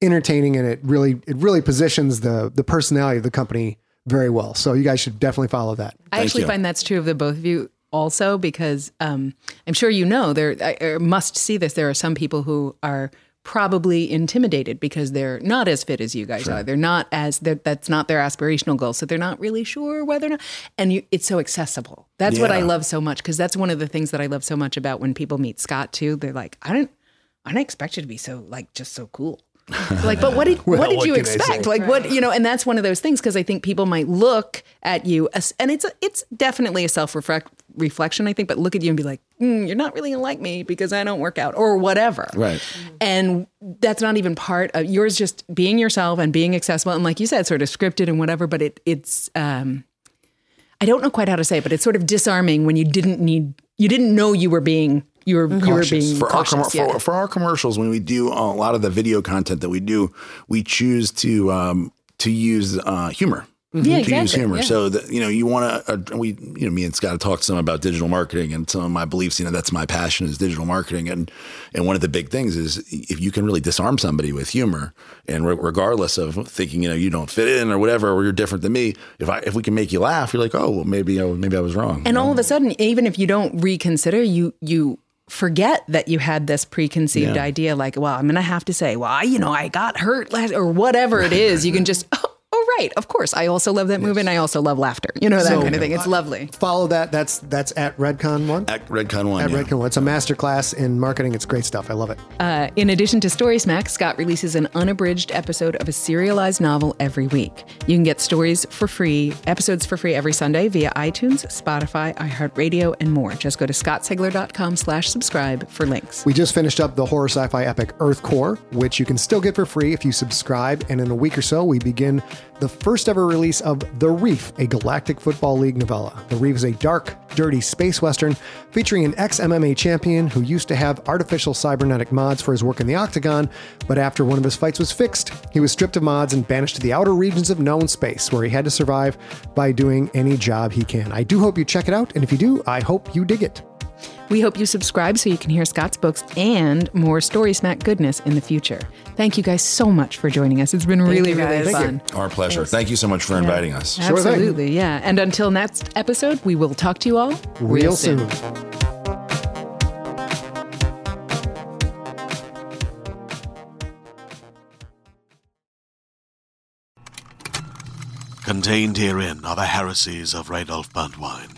entertaining and it really it really positions the the personality of the company very well. So you guys should definitely follow that. I actually you. find that's true of the both of you also because um, I'm sure you know there I, I must see this. There are some people who are probably intimidated because they're not as fit as you guys are. They're not as they're, that's not their aspirational goal, so they're not really sure whether or not. And you, it's so accessible. That's what I love so much because that's one of the things that I love so much about when people meet Scott too. They're like, I didn't, I didn't expect you to be so like just so cool. like, but what did what did what you expect? say? Like, what you know? And that's one of those things because I think people might look at you, as, and it's a, it's definitely a self reflection, I think. But look at you and be like, mm, you're not really gonna like me because I don't work out or whatever. Right. And that's not even part of yours. Just being yourself and being accessible, and like you said, sort of scripted and whatever. But it it's um, I don't know quite how to say it, but it's sort of disarming when you didn't need you didn't know you were being you were you were being for our, cautious. commer- yeah. for, for our commercials when we do a lot of the video content that we do we choose to um, to use uh, humor Yeah, to use humor yeah. so that you know you want to uh, we you know me and Scott have talked some about digital marketing and some of my beliefs you know that's my passion is digital marketing and and one of the big things is if you can really disarm somebody with humor and re- regardless of thinking you know you don't fit in or whatever or you're different than me if I if we can make you laugh you're like oh well maybe I, maybe I was wrong And all of a sudden, even if you don't reconsider, you you forget that you had this preconceived Yeah. idea, like, well, I'm gonna have to say, well, I, you know, I got hurt last, or whatever it is. You can just, oh, oh, right, of course, I also love that movie, and I also love laughter. You know that So- kind of thing. It's lovely. Follow that. That's that's at Redcon one. at Redcon one At yeah. Redcon one. It's a master class in marketing. It's great stuff. I love it. Uh, in addition to Story Smack, Scott releases an unabridged episode of a serialized novel every week. You can get stories for free, episodes for free every Sunday via iTunes, Spotify, iHeartRadio, and more. Just go to scottsigler.com slash subscribe for links. We just finished up the horror sci-fi epic EarthCore, which you can still get for free if you subscribe. And in a week or so, we begin the first ever release of The Reef, a Galactic Football League novella. The Reef is a dark, dirty space western featuring an ex-MMA champion who used to have artificial cybernetic mods for his work in the Octagon, but after one of his fights was fixed, he was stripped of mods and banished to the outer regions of known space, where he had to survive by doing any job he can. I do hope you check it out, and if you do, I hope you dig it. We hope you subscribe so you can hear Scott's books and more Story Smack goodness in the future. Thank you guys so much for joining us. It's been really, really guys. fun. Our pleasure. Thank you so much for inviting us. Sure. Absolutely, yeah. And until next episode, we will talk to you all Real soon. Contained herein are the heresies of Radolf Burntwine,